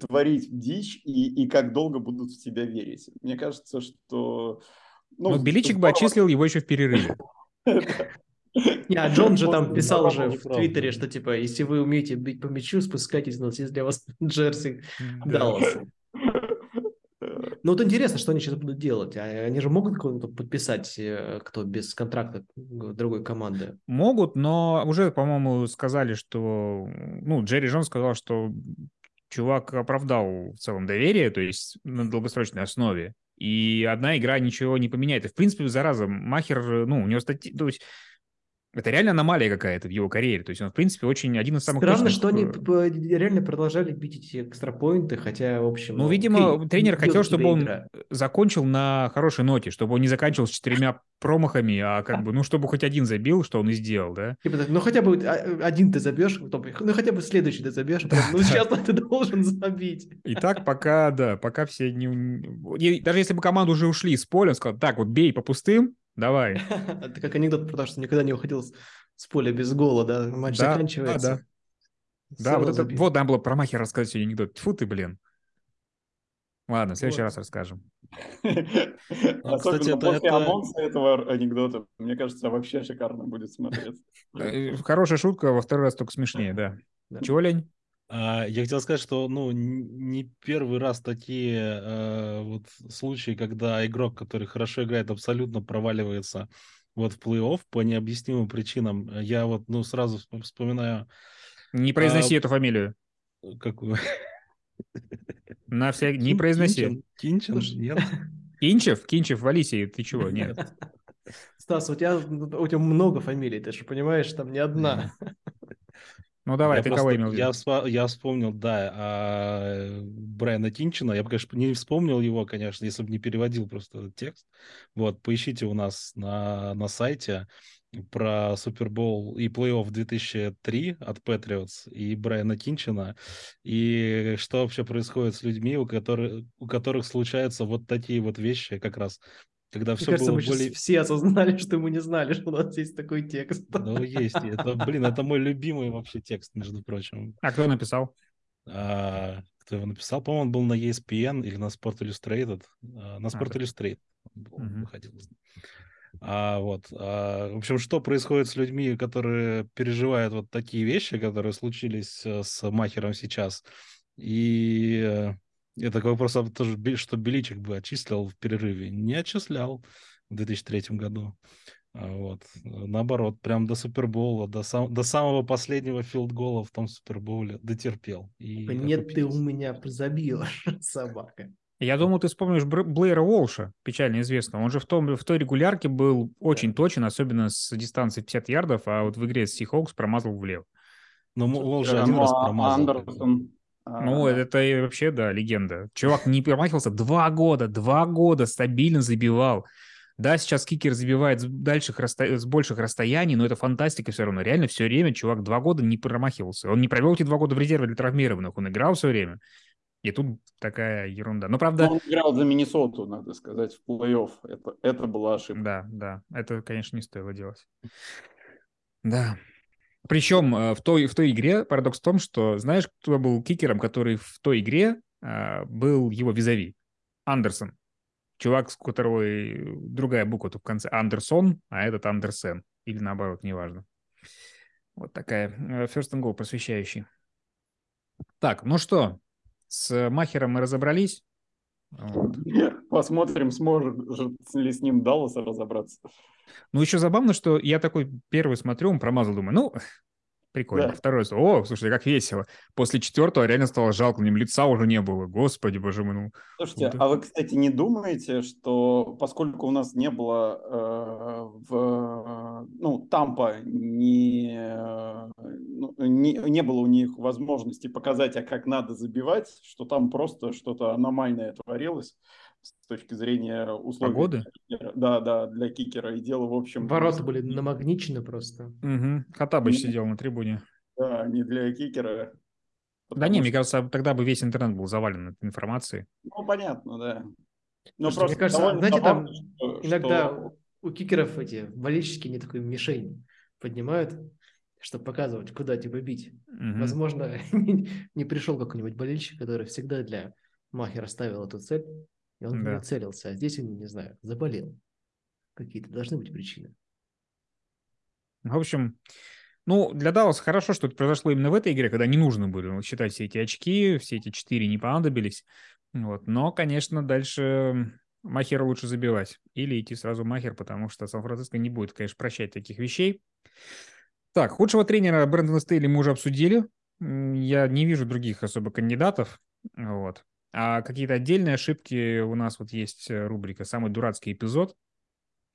творить дичь и, и как долго будут в тебя верить. Мне кажется, что... Ну, Но Беличик бы отчислил его еще в перерыве. Не, а Джон же там писал уже в Твиттере, что типа, если вы умеете бить по мячу, спускайтесь, нас есть для вас Джерси Даллас. Ну вот интересно, что они сейчас будут делать. А они же могут кого-то подписать, э, кто без контракта другой команды? Могут, но уже, по-моему, сказали, что... Ну, Джерри Джон сказал, что чувак оправдал в целом доверие, то есть на долгосрочной основе. И одна игра ничего не поменяет. И, в принципе, зараза, Махер, ну, у него статьи... То есть это реально аномалия какая-то в его карьере. То есть он, в принципе, очень один из самых Странно, точных... что они э, реально продолжали бить эти экстрапоинты, хотя, в общем... Ну, видимо, окей, тренер хотел, чтобы он игра. закончил на хорошей ноте, чтобы он не заканчивал с четырьмя промахами, а как бы, ну, чтобы хоть один забил, что он и сделал, да? Типа, ну, хотя бы а, один ты забьешь, ну, хотя бы следующий ты забьешь, ну, сейчас ты должен забить. И так пока, да, пока все не... Даже если бы команду уже ушли с поля, он сказал, так, вот бей по пустым, Давай. Это как анекдот про то, что никогда не уходил с поля без гола, да? Матч да, заканчивается. Да, да. Да, вот это, вот надо было про Махера рассказать сегодня анекдот. Тьфу ты, блин. Ладно, в следующий вот. раз расскажем. А, кстати, после анонса этого анекдота, мне кажется, вообще шикарно будет смотреться. Э, хорошая шутка, во второй раз только смешнее, да. Чего, Лень? А, я хотел сказать, что ну, не первый раз такие э, вот случаи, когда игрок, который хорошо играет, абсолютно проваливается вот в плей-офф по необъяснимым причинам. Я вот ну, сразу вспоминаю... Не произноси а, эту фамилию. Какую? На всякий... Не произноси. Кинчин? Нет. Кинчев? Кинчев, Валисий, ты чего? Нет. Стас, у тебя, у тебя много фамилий, ты же понимаешь, там не одна. Ну давай, я ты просто, кого имел в виду? Я, я вспомнил, да, а, Брайана Тинчина. Я бы, конечно, не вспомнил его, конечно, если бы не переводил просто этот текст. Вот, поищите у нас на, на сайте про Супербол и плей-офф 2003 от Патриотс и Брайана Тинчина, и что вообще происходит с людьми, у которых, у которых случаются вот такие вот вещи как раз когда Мне все кажется, было мы более... все осознали, что мы не знали, что у нас есть такой текст. Ну, есть. Это, блин, это мой любимый вообще текст, между прочим. А кто написал? А, кто его написал? По-моему, он был на ESPN или на Sport Illustrated. А, на Sport а, Illustrated он угу. выходил. А, вот. А, в общем, что происходит с людьми, которые переживают вот такие вещи, которые случились э, с Махером сейчас? И э, я такой вопрос, а тоже, что Беличик бы отчислил в перерыве. Не отчислял в 2003 году. А вот. Наоборот, прям до Супербола, до, сам, до самого последнего филдгола в том Суперболе дотерпел. И Нет, ты у меня забьешь, собака. Я думаю, ты вспомнишь Блэйра Волша, печально известного. Он же в, том, в той регулярке был очень да. точен, особенно с дистанции 50 ярдов, а вот в игре с Сихокс промазал влево. Ну, Волш же один раз промазал. Андерсон, ну, это вообще, да, легенда. Чувак не промахивался два года, два года стабильно забивал. Да, сейчас кикер забивает с, дальших расто... с больших расстояний, но это фантастика все равно. Реально все время чувак два года не промахивался. Он не провел эти два года в резерве для травмированных, он играл все время. И тут такая ерунда. Но правда... Он играл за Миннесоту, надо сказать, в плей-офф. Это, это была ошибка. Да, да. Это, конечно, не стоило делать. Да. Причем э, в той, в той игре парадокс в том, что знаешь, кто был кикером, который в той игре а, был его визави? Андерсон. Чувак, с которого другая буква в конце Андерсон, а этот Андерсен. Или наоборот, неважно. Вот такая э, first and goal просвещающий. Так, ну что, с Махером мы разобрались. Вот. Посмотрим, сможет ли с ним Далласа разобраться. Ну, еще забавно, что я такой первый смотрю, он промазал, думаю, ну, прикольно. Да. Второй, о, слушай, как весело. После четвертого реально стало жалко, ним лица уже не было. Господи, боже мой. Ну, Слушайте, вот. а вы, кстати, не думаете, что поскольку у нас не было э, в, ну, Тампа не, ну, не, не было у них возможности показать, а как надо забивать, что там просто что-то аномальное творилось? С точки зрения условий. Погоды? Да, да, для кикера. И дело, в общем... Ворота были намагничены просто. Угу. Хатабыч сидел на трибуне. Да, не для кикера. Да не, что... мне кажется, тогда бы весь интернет был завален этой информацией. Ну, понятно, да. Но просто мне кажется, знаете, там что, иногда что... у кикеров эти болельщики не такую мишень поднимают, чтобы показывать, куда тебя бить. Мгм. Возможно, не пришел какой-нибудь болельщик, который всегда для Махера ставил эту цель, и он в Да. неё целился. А здесь он, не знаю, заболел. Какие-то должны быть причины. В общем, ну, для Далласа хорошо, что это произошло именно в этой игре, когда не нужно было считать все эти очки, все эти четыре не понадобились. Вот. Но, конечно, дальше Махера лучше забивать. Или идти сразу Махер, потому что Сан-Франциско не будет, конечно, прощать таких вещей. Так, худшего тренера Брэндона Стейли мы уже обсудили. Я не вижу других особо кандидатов. Вот. А какие-то отдельные ошибки у нас вот есть э, рубрика «Самый дурацкий эпизод»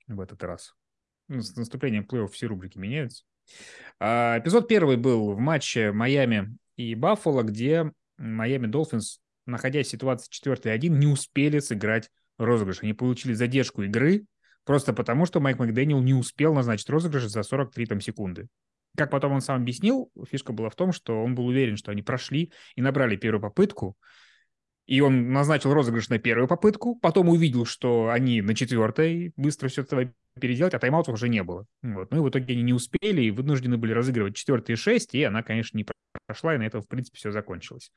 в этот раз. Ну, С наступлением плей-офф все рубрики меняются. А, Эпизод первый был в матче Майами и Баффало, где Майами Долфинс, находясь в ситуации 4-1, не успели сыграть розыгрыш. Они получили задержку игры просто потому, что Майк Макдэниел не успел назначить розыгрыш за 43 там, секунды. Как потом он сам объяснил, фишка была в том, что он был уверен, что они прошли и набрали первую попытку, и он назначил розыгрыш на первую попытку, потом увидел, что они на четвертой быстро все это переделать, а тайм-аутов уже не было. Вот. Ну и в итоге они не успели и вынуждены были разыгрывать четвертые шесть, и она, конечно, не прошла, и на этом, в принципе, все закончилось.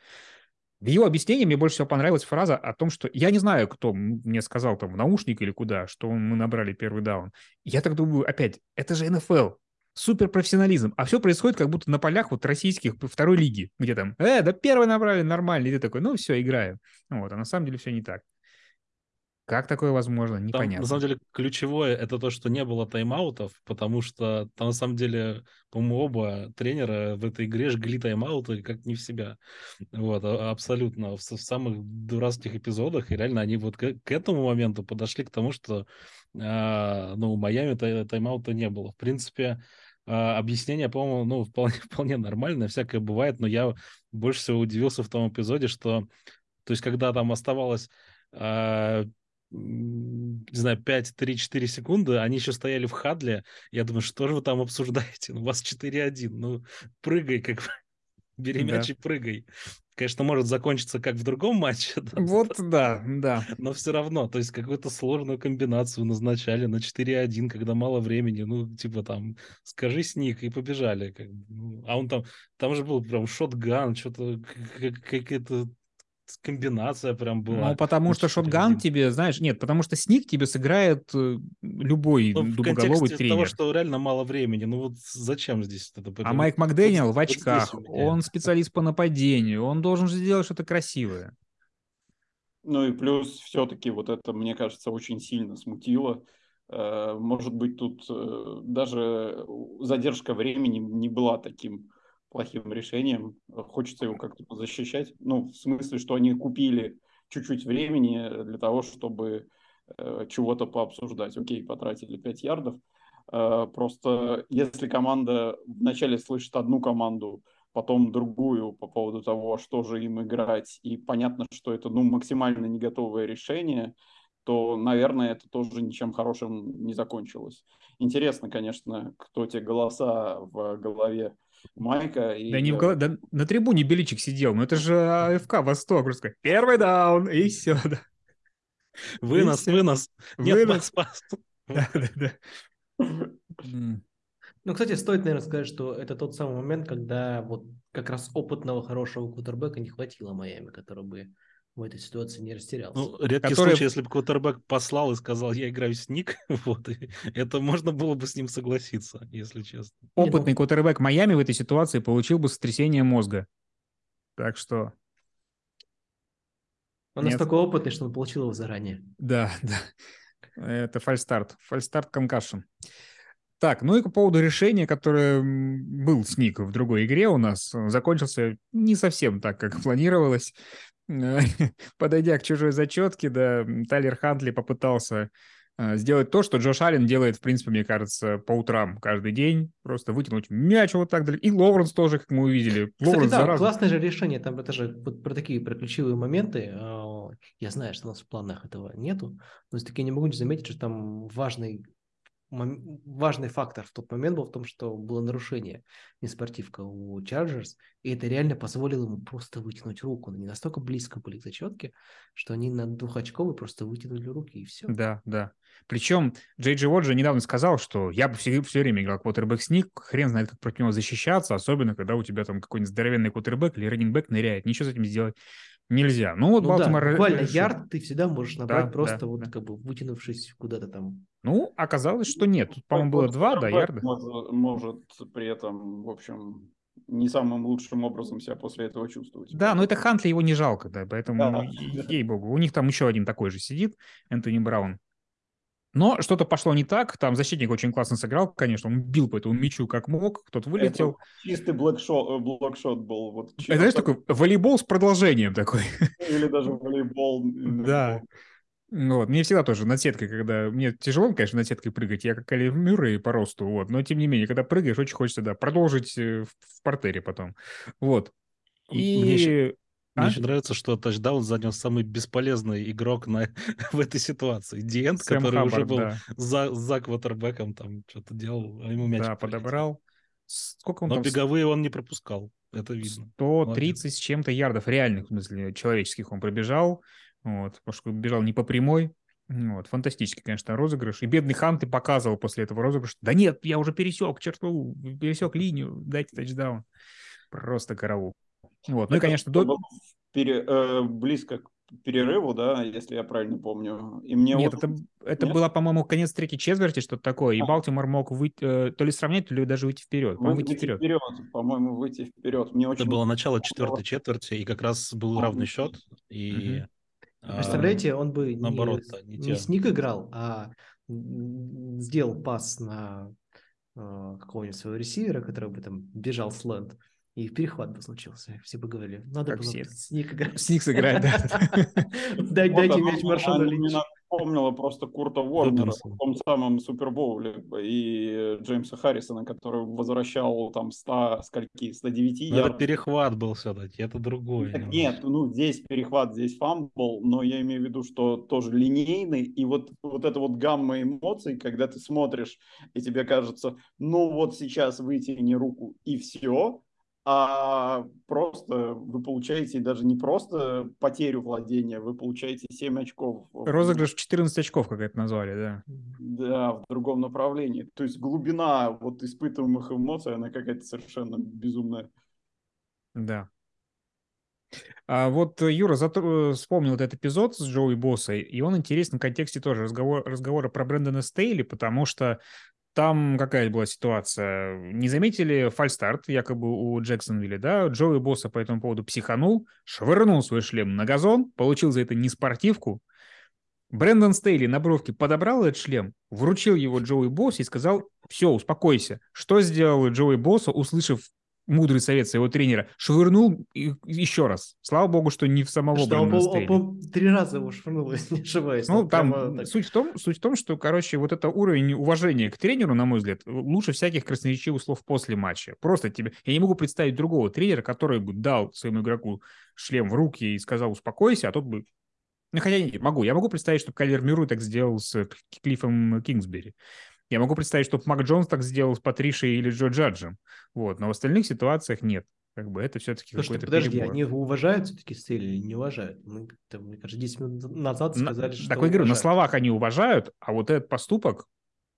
В его объяснении мне больше всего понравилась фраза о том, что я не знаю, кто мне сказал там в наушник или куда, что мы набрали первый даун. Я так думаю, опять, это же НФЛ, суперпрофессионализм, а все происходит как будто на полях вот российских второй лиги, где там, э, да первый набрали, нормально, и ты такой, ну все, играем. Вот, а на самом деле все не так. Как такое возможно, Там, непонятно. на самом деле, ключевое это то, что не было тайм-аутов, потому что там, на самом деле, по-моему, оба тренера в этой игре жгли тайм-ауты как не в себя. Вот, а- абсолютно. В, в самых дурацких эпизодах. И реально они вот к, к этому моменту подошли к тому, что а, ну, у Майами тай- тайм-аута не было. В принципе, а, объяснение, по-моему, ну, вполне, вполне нормальное, всякое бывает, но я больше всего удивился в том эпизоде, что, то есть, когда там оставалось а, не знаю, 5-3-4 секунды, они еще стояли в хадле. Я думаю, что же вы там обсуждаете? Ну, у вас 4-1. Ну, прыгай, как бы. Бери Да. мяч и прыгай. Конечно, может закончиться как в другом матче, да, Вот, да, да. но все равно, то есть какую-то сложную комбинацию назначали на 4-1, когда мало времени, ну, типа там, скажи сник, и побежали. Ну, а он там, там же был прям шотган, что-то, какая-то комбинация прям была. Ну, потому что 4:1. шотган тебе, знаешь, нет, потому что сник тебе сыграет э, любой Ну, в дубоголовый контексте тренер. того, что реально мало времени. Ну вот зачем здесь это? А это Майк вот- Макдэниел вот в очках, меня. он специалист по нападению, он должен же сделать что-то красивое. Ну и плюс все-таки вот это, мне кажется, очень сильно смутило. Э, Может быть, тут э, даже задержка времени не была таким плохим решением. Хочется его как-то защищать. Ну, в смысле, что они купили чуть-чуть времени для того, чтобы э, чего-то пообсуждать. Окей, потратили 5 ярдов. Э, Просто если команда вначале слышит одну команду, потом другую по поводу того, что же им играть, и понятно, что это ну, максимально не готовое решение, то, наверное, это тоже ничем хорошим не закончилось. Интересно, конечно, кто те голоса в голове Майка. И Да не в я- голо- да на трибуне Беличик сидел, ну это же АФК Восток, просто сказать, первый даун, и все, да. Вынос, всё. вынос. Нет, Вынос. пас, пас. Да, да, да. Ну, кстати, стоит, наверное, сказать, что это тот самый момент, когда вот как раз опытного, хорошего кутербека не хватило Майами, который бы в этой ситуации не растерялся. Ну, редкий Который- случай, если бы квотербек послал и сказал, я играю с Ник, вот, и это можно было бы с ним согласиться, если честно. Ну- Опытный квотербек Майами в этой ситуации получил бы сотрясение мозга. Так что, Он нет. настолько опытный, что он получил его заранее. да, да. Это фальстарт. Фальстарт конкашн. Так, ну и по поводу решения, которое был с Ник в другой игре у нас, он закончился не совсем так, как планировалось. Э, Подойдя к чужой зачетке, да, Тайлер Хантли попытался э, сделать то, что Джош Аллен делает, в принципе, мне кажется, по утрам каждый день. Просто вытянуть мяч вот так далеко. И Лоуренс тоже, как мы увидели. Кстати, Лоуренс, да, зараза. классное же решение. Там это же вот про такие про ключевые моменты. а, Я знаю, что у нас в планах этого нету, но все-таки не могу не заметить, что там важный важный фактор в тот момент был в том, что было нарушение неспортивка у Chargers, и это реально позволило ему просто вытянуть руку. Они настолько близко были к зачетке, что они на двухочковый просто вытянули руки, и все. Да, да. Причем Джей Джи Воджи недавно сказал, что я бы все, все время играл квотербек сник, хрен знает, как против него защищаться, особенно когда у тебя там какой-нибудь здоровенный квотербек или раннингбэк ныряет. Ничего с этим сделать нельзя. Ну вот ну, Балтимор... Да, буквально решил. ярд ты всегда можешь набрать Да, просто да, вот да. как бы вытянувшись куда-то там. Ну, оказалось, что нет. Тут, по-моему, было два, да, ярда. Может, может при этом, в общем, не самым лучшим образом себя после этого чувствовать. Да, но это Хантли, его не жалко, да, поэтому, Да. ей-богу, у них там еще один такой же сидит, Энтони Браун. Но что-то пошло не так, там защитник очень классно сыграл, конечно, он бил по этому мячу как мог, кто-то вылетел. Это чистый блэкшот, блокшот был. Вот, Это, знаешь, такой волейбол с продолжением такой. Или даже волейбол. Да. Ну Вот. Мне всегда тоже над сеткой, когда... Мне тяжело, конечно, над сеткой прыгать, я как Али Мюррей по росту, вот. Но, тем не менее, когда прыгаешь, очень хочется, да, продолжить э, в, в портере потом. Вот. И... Мне еще- Мне А? очень нравится, что тачдаун занял самый бесполезный игрок на, в этой ситуации. Диент, Сэм который уже Хаббард, был да, за, за квотербеком, там что-то делал, а ему мяч да, прилетел. подобрал. Сколько он Но там? беговые он не пропускал, это видно. 130 с чем-то ярдов реальных, в смысле, человеческих он пробежал. Вот, потому что бежал не по прямой. Вот, фантастический, конечно, розыгрыш. И бедный Хант и показывал после этого розыгрыша, да нет, я уже пересек черту, пересек линию, дайте тачдаун. Просто караул. Вот, ну и, Это конечно, до... пере- э, близко к перерыву, да, если я правильно помню. И мне Нет, вот- это, это Нет? было, по-моему, конец третьей четверти, что-то такое. И А. Балтимор мог выйти, э, то ли сравнять, то ли даже выйти вперед. По-моему, выйти вперед. вперед, по-моему, выйти вперед. Мне очень Это было начало четвертой четверти, и как раз был равный ну, счет. И а, Представляете, он бы не, наоборот-то, не не те. сник играл, а сделал пас на э, какого-нибудь своего ресивера, который бы там бежал slant, и перехват бы случился. Все бы говорили, надо Как было все. sneak играть. Sneak сыграть, да. Дайте мяч Маршану Линчу. мне напомнило просто Курта Уорнера в том самом Супербоуле и Джеймса Харрисона, который возвращал там 100, скольки, 109 Ну, это ярдов. перехват был все-таки, это немножко. нет, ну здесь перехват, здесь fumble, но я имею в виду, что тоже линейный, и вот, вот эта вот гамма эмоций, когда ты смотришь, и тебе кажется, ну вот сейчас вытяни руку и все, а просто вы получаете даже не просто потерю владения, вы получаете 7 очков. Розыгрыш в 14 очков, как это назвали, да. Да, в другом направлении. То есть глубина вот испытываемых эмоций, она какая-то совершенно безумная. Да. А вот Юра затр- э, вспомнил этот эпизод с Джоуи Боссой, и он интересен в контексте тоже разговор, разговора про Брэндона Стейли, потому что там какая была ситуация? Не заметили фальстарт якобы у Джексонвилля, да? Джоуи Босса по этому поводу психанул, швырнул свой шлем на газон, получил за это неспортивку. Брэндон Стейли на бровке подобрал этот шлем, вручил его Джоуи Боссу и сказал, все, успокойся. Что сделал Джоуи Босса, услышав мудрый совет своего тренера, швырнул и- еще раз. Слава богу, что не в самого Что он, по- он, три раза его швырнул, если не ошибаюсь. Ну, там так- суть в, том, суть в том, что, короче, вот это уровень уважения к тренеру, на мой взгляд, лучше всяких красноречивых слов после матча. Просто тебе... Я не могу представить другого тренера, который бы дал своему игроку шлем в руки и сказал «успокойся», а тот бы... Ну, хотя нет, могу. Я могу представить, что Кайлер Миру так сделал с Клиффом Кингсбери. Я могу представить, что Мак Джонс так сделал с Патришей или Джо Джаджем. Вот. Но в остальных ситуациях нет. Как бы это все-таки Слушай, какой-то подожди, перебор. они уважают все-таки Стейли или не уважают? Мы, как-то, мне кажется, 10 минут назад На- сказали, что Так я говорю, на словах они уважают, а вот этот поступок,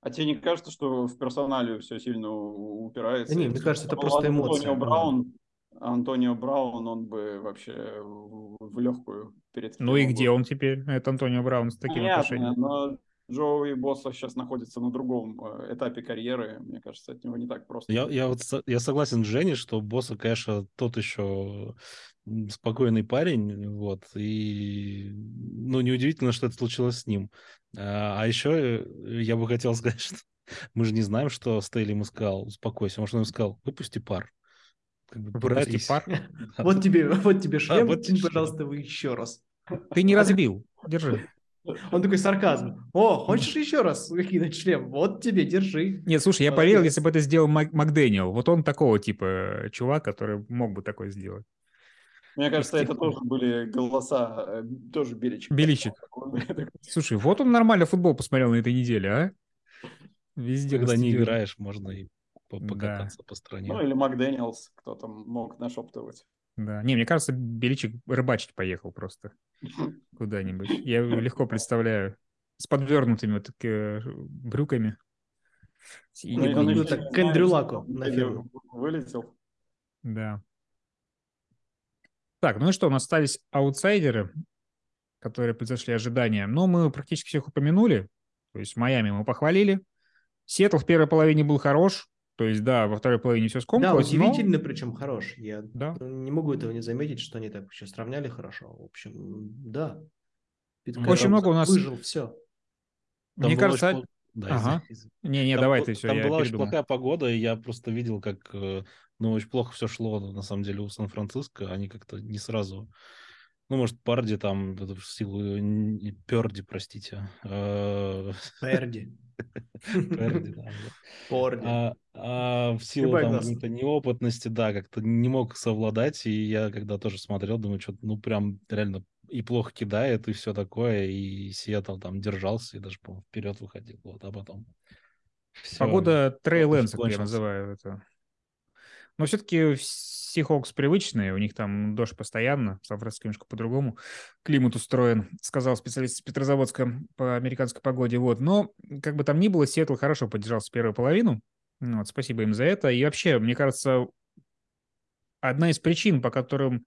А тебе не кажется, что в персоналию все сильно упирается? Да не, мне кажется, это просто Антонио эмоция. Браун, Антонио Браун, он бы вообще в, легкую перед Ну и где он теперь, этот Антонио Браун, с таким Понятно, отношением? но Джоуи Босса сейчас находится на другом э, этапе карьеры. Мне кажется, от него не так просто. Я, я вот я согласен с Женей, что босса, конечно, тот еще спокойный парень, вот, и, ну, неудивительно, что это случилось с ним. А, а еще я бы хотел сказать, что мы же не знаем, что Стейли ему сказал, успокойся, может, он ему сказал, выпусти пар. Как бы Выпусти пар. Вот тебе, вот тебе шлем, кинь, шлем. пожалуйста, его еще раз. Ты не разбил. Держи. Он такой сарказм. О, хочешь еще раз кинуть шлем? Вот тебе, держи. Нет, слушай, я Молодец. поверил, если бы это сделал Мак- Макдэниел. Вот он такого типа э, чувак, который мог бы такое сделать. Мне кажется, это Стих- тоже были голоса, э, тоже Беличек. Беличек. Слушай, вот он нормально футбол посмотрел на этой неделе, а? Везде Когда не играешь, можно и Да. покататься по стране. Ну или Макдэниелс, кто там мог нашептывать. Да. Не, мне кажется, Беличик рыбачить поехал просто куда-нибудь. Я его легко представляю. С подвернутыми вот так, э, брюками. И Ну, он так, не к Эндрю Лаку на ферму. Вылетел. Да. Так, ну и что, у нас остались аутсайдеры, которые превзошли ожидания. Но мы практически всех упомянули. То есть Майами мы похвалили. Сиэтл в первой половине был хорош. То есть, да, во второй половине все Да, скомкалось. но- удивительно, причем хорош. Я Да. не могу этого не заметить, что они так вообще сравняли хорошо. В общем, да. Пит Очень много у нас- Выжил, все. Там Мне кажется... очень Да, Ага. извини, извини. Не-не, Там давай ты все, Там я была очень передумал. плохая погода, и я просто видел, как э, ну, очень плохо все шло, на самом деле, у Сан-Франциско. Они как-то не сразу... Ну, может, Парди там, в силу... не- Перди, простите. э, Перди. Перди, да. Порди. А, а в силу там какой-то неопытности, да, как-то не мог совладать, и я когда тоже смотрел, думаю, что ну прям реально и плохо кидает, и все такое, и Сиэтл там держался, и даже, по вперед выходил, вот, а потом. Погода Трей Лэнса, как я называю это. Но все-таки Сихокс привычные, у них там дождь постоянно, в Сан-Франциско немножко по-другому климат устроен, сказал специалист из Петрозаводска по американской погоде. Вот. Но, как бы там ни было, Сиэтл хорошо поддержался первую половину. Ну Вот, спасибо им за это. И вообще, мне кажется, одна из причин, по которым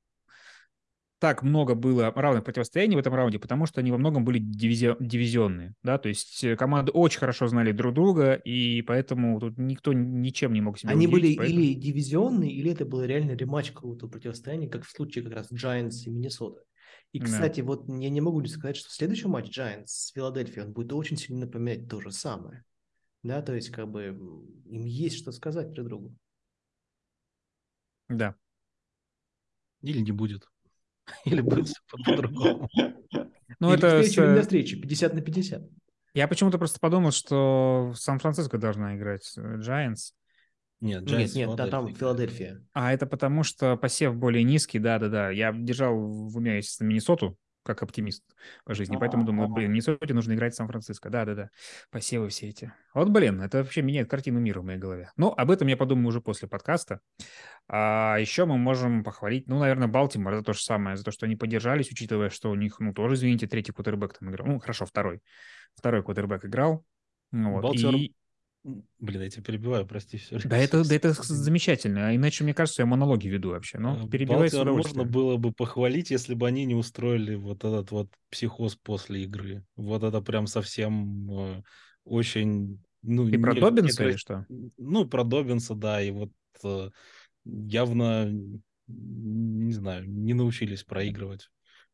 так много было равных противостояний в этом раунде, потому что они во многом были дивизи- дивизионные, да, то есть э, команды очень хорошо знали друг друга, и поэтому тут никто ничем не мог себя Они были поэтому- или дивизионные, или это был реально рематч какого-то противостояния, как в случае как раз Giants и Миннесота. И, Да. кстати, вот я не могу не сказать, что следующий матч Giants с Филадельфией, он будет очень сильно напоминать то же самое. Да, то есть, как бы, им есть что сказать друг другу. Да. Или не будет. Или будет все по-другому. Ну, это... встреча, или не встреча, 50 на 50. Я почему-то просто подумал, что Сан-Франциско должна играть э, Giants. Нет, Нет, Giants нет, да, там Филадельфия. Филадельфия. А это потому, что посев более низкий, да-да-да. Я держал в уме, естественно, Миннесоту, как оптимист по жизни, поэтому думаю, вот, блин, Миннесоте нужно играть в Сан-Франциско. Да-да-да, посевы все эти. Вот, блин, это вообще меняет картину мира в моей голове. Ну, об этом я подумаю уже после подкаста. А еще мы можем похвалить, ну, наверное, Балтимор за то же самое, за то, что они поддержались, учитывая, что у них, ну, тоже, извините, третий кутербэк там играл. Ну, хорошо, второй. Второй кутербэк играл. Ну, вот. Балтимор И- Блин, я тебя перебиваю, прости. Все. Да, это, да это замечательно. А иначе, мне кажется, я монологи веду вообще. Ну, перебивай Балтимор можно было бы похвалить, если бы они не устроили вот этот вот психоз после игры. Вот это прям совсем э, очень... Ну, Ты про не- Добинса некра- или что? Ну, про Добинса, да, и вот э, явно, не знаю, не научились проигрывать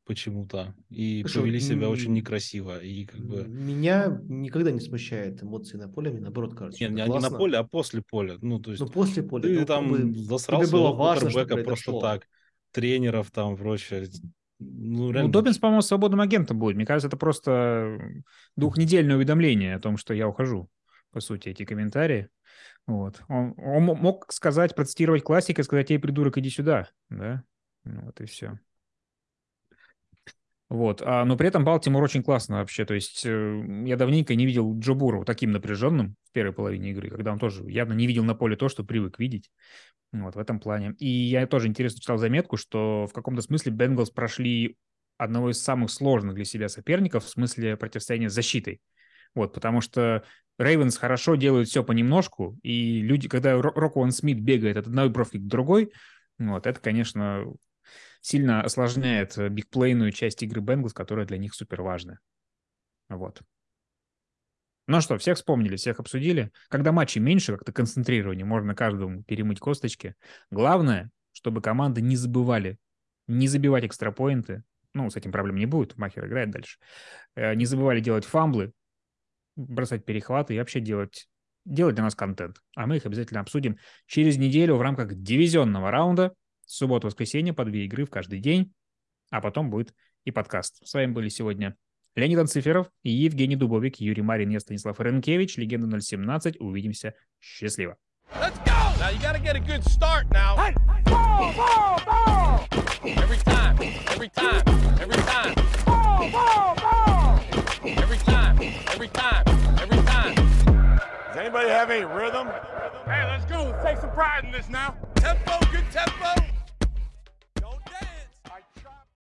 почему-то. И Слушай, повели себя очень некрасиво. И как бы... Меня никогда не смущает эмоции на поле, мне наоборот кажется, Не, что не, не на классно. поле, а после поля. Ну, то есть Ну, после поля. ты ну, там бы засрал тебе было важно, просто так. Тренеров там, прочее. Ну, Ну, реально, Добинс, по-моему, свободным агентом будет. Мне кажется, это просто двухнедельное уведомление о том, что я ухожу, по сути, эти комментарии. Вот. Он, он мо- мог сказать, процитировать классика и сказать, ей, придурок, иди сюда. Да? Ну, вот и все. Вот. А, но при этом Балтимор очень классно вообще. То есть э, я давненько не видел Джо Бурроу таким напряженным в первой половине игры, когда он тоже явно не видел на поле то, что привык видеть. Вот в этом плане. И я тоже интересно читал заметку, что в каком-то смысле Бенгалс прошли одного из самых сложных для себя соперников в смысле противостояния с защитой. Вот, потому что Рейвенс хорошо делают все понемножку, и люди, когда Ро- Рокуан Смит бегает от одной бровки к другой, вот, это, конечно, сильно осложняет э, бигплейную часть игры Бенгалс, которая для них супер важная. Вот. Ну что, всех вспомнили, всех обсудили. Когда матчей меньше, как-то концентрирование, можно каждому перемыть косточки. Главное, чтобы команды не забывали не забивать экстрапоинты. Ну, с этим проблем не будет, Махер играет дальше. Э, Не забывали делать фамблы, бросать перехваты и вообще делать, делать для нас контент. А мы их обязательно обсудим через неделю в рамках дивизионного раунда. Суббота-воскресенье по две игры в каждый день. А потом будет и подкаст. С вами были сегодня Леонид Анциферов и Евгений Дубовик, Юрий Марин и Станислав Ренкевич, Легенда 017. Увидимся. Счастливо. Let's go! Now you gotta get a good start now. Ball, ball, ball! Every time, every time, every time. Ball, ball, ball! Every time, every time, every time. Does anybody Anybody have any rhythm? Hey, let's go. Let's take some pride in this now. Tempo, good tempo.